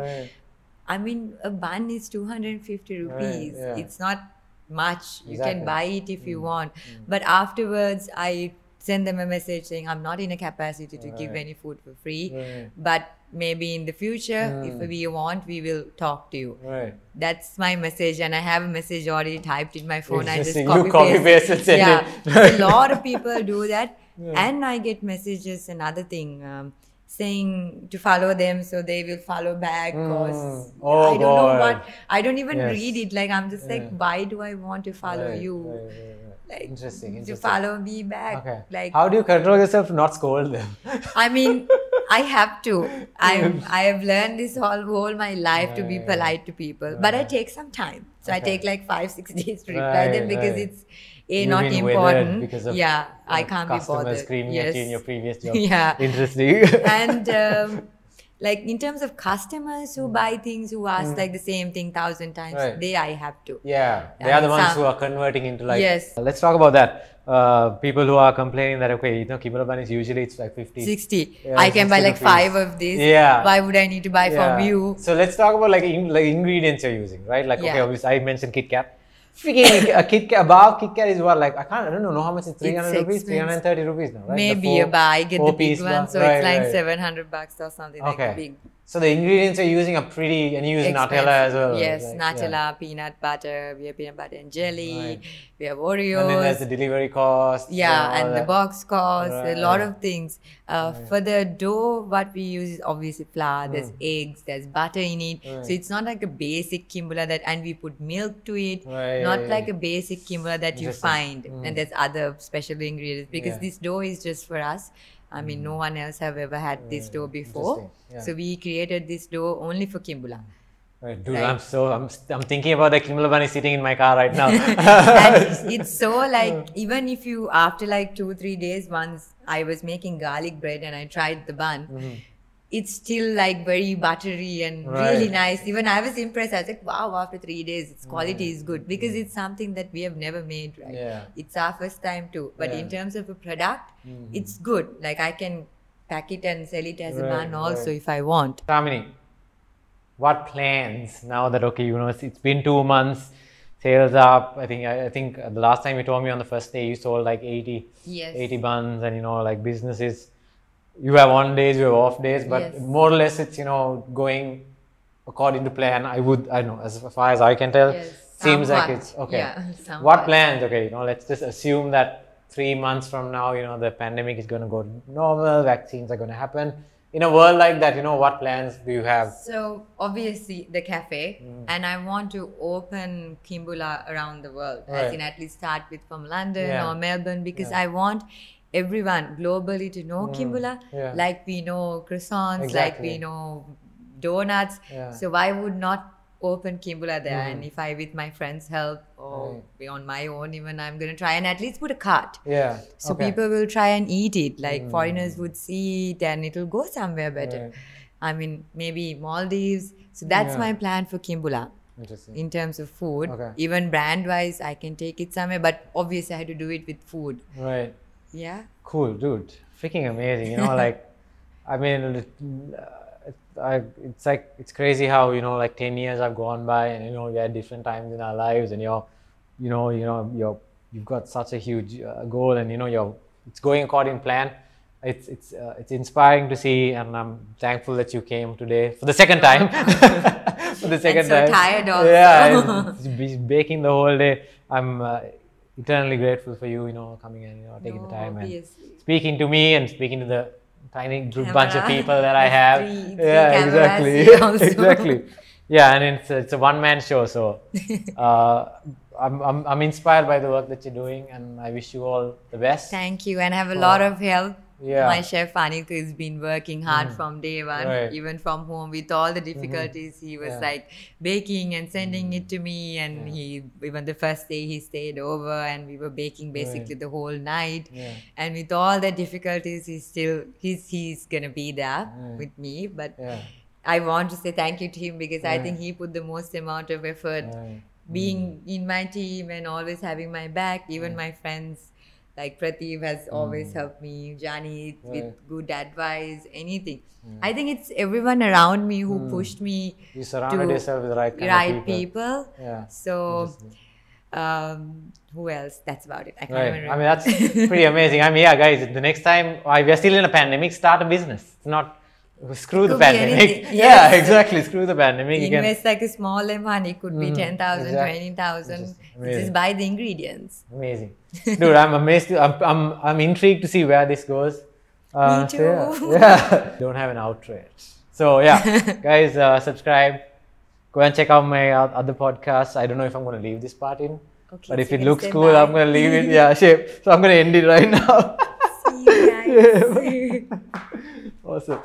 [SPEAKER 1] Right.
[SPEAKER 2] I mean, a bun is 250
[SPEAKER 1] Right,
[SPEAKER 2] rupees.
[SPEAKER 1] yeah.
[SPEAKER 2] It's not much. You can buy it if you
[SPEAKER 1] Mm,
[SPEAKER 2] want. But afterwards, I send them a message saying, I'm not in a capacity to give any food for free.
[SPEAKER 1] Right.
[SPEAKER 2] But maybe in the future,
[SPEAKER 1] Mm.
[SPEAKER 2] if we want, we will talk to you.
[SPEAKER 1] Right.
[SPEAKER 2] That's my message, and I have a message already typed in my phone. I just copy
[SPEAKER 1] copy paste send
[SPEAKER 2] yeah,
[SPEAKER 1] it.
[SPEAKER 2] a lot of people do that,
[SPEAKER 1] Yeah.
[SPEAKER 2] and I get messages. Another thing. Um, saying to follow them so they will follow back because
[SPEAKER 1] Mm. Oh,
[SPEAKER 2] i don't know what i don't even
[SPEAKER 1] Yes.
[SPEAKER 2] read it like i'm just like
[SPEAKER 1] Yeah.
[SPEAKER 2] why do i want to follow
[SPEAKER 1] Right,
[SPEAKER 2] you
[SPEAKER 1] right, right,
[SPEAKER 2] like
[SPEAKER 1] Interesting,
[SPEAKER 2] to follow me back
[SPEAKER 1] Okay.
[SPEAKER 2] like
[SPEAKER 1] How do you control yourself not scold them?
[SPEAKER 2] I mean, I have to. I'm, I have learned this all whole my life to be polite to people, but I take some time. So I take like five, six days to reply them because it's a
[SPEAKER 1] You've
[SPEAKER 2] not important.
[SPEAKER 1] because of,
[SPEAKER 2] yeah, I can't be
[SPEAKER 1] customers
[SPEAKER 2] bothered.
[SPEAKER 1] screaming
[SPEAKER 2] yes.
[SPEAKER 1] at you in your previous job.
[SPEAKER 2] Yeah.
[SPEAKER 1] Interesting.
[SPEAKER 2] and um, like in terms of customers who buy things who ask
[SPEAKER 1] Mm.
[SPEAKER 2] like the same thing thousand times,
[SPEAKER 1] Right.
[SPEAKER 2] they I have to.
[SPEAKER 1] yeah, they
[SPEAKER 2] I
[SPEAKER 1] are the ones
[SPEAKER 2] some-
[SPEAKER 1] who are converting into like.
[SPEAKER 2] Yes.
[SPEAKER 1] Let's talk about that. Uh, people who are complaining that okay, you know, Kimbula is usually it's like 50.
[SPEAKER 2] 60.
[SPEAKER 1] Yeah,
[SPEAKER 2] I can buy like
[SPEAKER 1] rupees.
[SPEAKER 2] five of these.
[SPEAKER 1] Yeah.
[SPEAKER 2] Why would I need to buy from you?
[SPEAKER 1] So let's talk about like in, like ingredients you're using, right? Like okay,
[SPEAKER 2] Yeah.
[SPEAKER 1] obviously I mentioned Kit Kat. Freaking a Kit Kat, a bar of Kit Kat is what like I can't I don't know how much it's 300 rupees, 330 rupees now, right?
[SPEAKER 2] Maybe
[SPEAKER 1] four-
[SPEAKER 2] a bar. I get the big
[SPEAKER 1] bar.
[SPEAKER 2] one, so
[SPEAKER 1] Right,
[SPEAKER 2] it's like
[SPEAKER 1] right.
[SPEAKER 2] 700 bucks or something like
[SPEAKER 1] Okay.
[SPEAKER 2] a big.
[SPEAKER 1] So the ingredients you're using are pretty, and you use Nutella as well.
[SPEAKER 2] Yes,
[SPEAKER 1] like,
[SPEAKER 2] Nutella,
[SPEAKER 1] yeah.
[SPEAKER 2] peanut butter, we have peanut butter and jelly,
[SPEAKER 1] Right.
[SPEAKER 2] we have Oreo.
[SPEAKER 1] And then there's the delivery cost.
[SPEAKER 2] yeah,
[SPEAKER 1] all
[SPEAKER 2] and the box cost, a lot of things. Uh,
[SPEAKER 1] Right.
[SPEAKER 2] For the dough, what we use is obviously flour, there's
[SPEAKER 1] Mm.
[SPEAKER 2] eggs, there's butter in it.
[SPEAKER 1] Right.
[SPEAKER 2] So it's not like a basic kimbula that, and we put milk to it.
[SPEAKER 1] Right,
[SPEAKER 2] Not like a basic kimbula that you find.
[SPEAKER 1] Mm.
[SPEAKER 2] And there's other special ingredients because
[SPEAKER 1] Yeah.
[SPEAKER 2] this dough is just for us. I mean, no one else have ever had this
[SPEAKER 1] Right,
[SPEAKER 2] dough before.
[SPEAKER 1] yeah.
[SPEAKER 2] So we created this dough only for kimbula.
[SPEAKER 1] Dude,
[SPEAKER 2] Right.
[SPEAKER 1] I'm so I'm I'm thinking about the Kimbula bunny sitting in my car right now.
[SPEAKER 2] and it's so like even if you after like two three days once i was making garlic bread and i tried the bun
[SPEAKER 1] Mhm.
[SPEAKER 2] It's still like very buttery and really nice even i was impressed i was like wow after three days its quality is good because it's something that we have never made right
[SPEAKER 1] Yeah.
[SPEAKER 2] it's our first time too but in terms of a product
[SPEAKER 1] Mhm.
[SPEAKER 2] it's good like i can pack it and sell it as a
[SPEAKER 1] Right,
[SPEAKER 2] bun also
[SPEAKER 1] right.
[SPEAKER 2] if i want
[SPEAKER 1] Kamini, what plans now that okay, you know, it's, it's been two months, sales up. I think I, I think the last time you told me on the first day you sold like 80,
[SPEAKER 2] Yes.
[SPEAKER 1] 80 buns, and you know, like businesses, you have on days, you have off days, but
[SPEAKER 2] Yes.
[SPEAKER 1] more or less it's you know going according to plan. I would I know as far as I can tell,
[SPEAKER 2] Yes,
[SPEAKER 1] seems like it's okay.
[SPEAKER 2] Yeah,
[SPEAKER 1] what plans? Okay, you know, let's just assume that three months from now, you know, the pandemic is going to go normal, vaccines are going to happen. In a world like that, you know, what plans do you have?
[SPEAKER 2] So obviously the cafe,
[SPEAKER 1] Mm.
[SPEAKER 2] and I want to open Kimbula around the world. As
[SPEAKER 1] Right.
[SPEAKER 2] in, at least start with from London
[SPEAKER 1] Yeah.
[SPEAKER 2] or Melbourne, because
[SPEAKER 1] Yeah.
[SPEAKER 2] I want everyone globally to know
[SPEAKER 1] Mm.
[SPEAKER 2] Kimbula,
[SPEAKER 1] Yeah.
[SPEAKER 2] like we know croissants, like we know donuts.
[SPEAKER 1] Yeah.
[SPEAKER 2] So why would not open Kimbula there?
[SPEAKER 1] Mm.
[SPEAKER 2] And if I, with my friends' help or
[SPEAKER 1] Right.
[SPEAKER 2] be on my own, even I'm gonna try and at least put a cart.
[SPEAKER 1] Yeah.
[SPEAKER 2] So
[SPEAKER 1] okay.
[SPEAKER 2] people will try and eat it. Like
[SPEAKER 1] Mm.
[SPEAKER 2] foreigners would see it and it'll go somewhere better.
[SPEAKER 1] Right.
[SPEAKER 2] I mean, maybe Maldives. So that's
[SPEAKER 1] Yeah.
[SPEAKER 2] my plan for Kimbula
[SPEAKER 1] Interesting.
[SPEAKER 2] in terms of food.
[SPEAKER 1] Okay.
[SPEAKER 2] Even brand wise, I can take it somewhere, but obviously I had to do it with food.
[SPEAKER 1] Right.
[SPEAKER 2] Yeah.
[SPEAKER 1] Cool, dude. Freaking amazing. You know, like, I mean, I, it's like it's crazy how you know, like, ten years have gone by, and you know, we had different times in our lives, and you're, you know, you know, you're you've got such a huge uh, goal, and you know, you're it's going according plan. It's it's uh, it's inspiring to see, and I'm thankful that you came today for the second time. for the second
[SPEAKER 2] so
[SPEAKER 1] time.
[SPEAKER 2] tired also.
[SPEAKER 1] Yeah, it's, it's baking the whole day. I'm uh, eternally grateful for you. You know, coming in, you know, taking
[SPEAKER 2] No,
[SPEAKER 1] the time and speaking to me and speaking to the tiny group bunch of people that I have.
[SPEAKER 2] Three-
[SPEAKER 1] yeah, exactly. exactly. Yeah, and it's it's a one man show, so uh, I'm, I'm, I'm inspired by the work that you're doing, and I wish you all the best.
[SPEAKER 2] Thank you, and have a lot of help.
[SPEAKER 1] Yeah.
[SPEAKER 2] My chef Anika has been working hard mm. from day one,
[SPEAKER 1] Right.
[SPEAKER 2] even from home with all the mm-hmm. difficulties. He was
[SPEAKER 1] Yeah.
[SPEAKER 2] like baking and sending it mm. to me, and he even the first day he stayed over, and we were baking basically the whole night.
[SPEAKER 1] Yeah.
[SPEAKER 2] And with all the difficulties, he's still he's he's gonna be there mm. with me. But
[SPEAKER 1] Yeah.
[SPEAKER 2] I want to say thank you to him because I think he put the most amount of effort
[SPEAKER 1] Right.
[SPEAKER 2] being in my team and always having my back. Even my friends like Prateep has always hmm. helped me, Johnny with good advice, anything. Hmm. I think it's everyone around me who hmm. pushed me
[SPEAKER 1] You surrounded yourself with the right kind
[SPEAKER 2] right
[SPEAKER 1] of people.
[SPEAKER 2] people.
[SPEAKER 1] Yeah.
[SPEAKER 2] So, um, who else? That's about it. I can't
[SPEAKER 1] Right.
[SPEAKER 2] even
[SPEAKER 1] I mean, that's pretty amazing. I mean, yeah, guys, the next time we are still in a pandemic, start a business. It's not screw the pandemic.
[SPEAKER 2] anything.
[SPEAKER 1] Yeah, exactly. Screw the pandemic. You
[SPEAKER 2] Invest like a small amount. It could be
[SPEAKER 1] Mhm.
[SPEAKER 2] 10,000,
[SPEAKER 1] Exactly.
[SPEAKER 2] 20,000.
[SPEAKER 1] Which is amazing.
[SPEAKER 2] Just buy the ingredients.
[SPEAKER 1] amazing, dude. I'm amazed. I'm, I'm, I'm intrigued to see where this goes. Uh, so yeah,
[SPEAKER 2] too.
[SPEAKER 1] yeah. Don't have an outro yet. So yeah, guys, uh, subscribe. Go and check out my other podcasts. I don't know if I'm going to leave this part in,
[SPEAKER 2] Okay,
[SPEAKER 1] but if
[SPEAKER 2] so
[SPEAKER 1] it looks cool,
[SPEAKER 2] bye.
[SPEAKER 1] I'm going to leave it. Yeah, shape. So I'm going to end it right now.
[SPEAKER 2] See you guys.
[SPEAKER 1] awesome.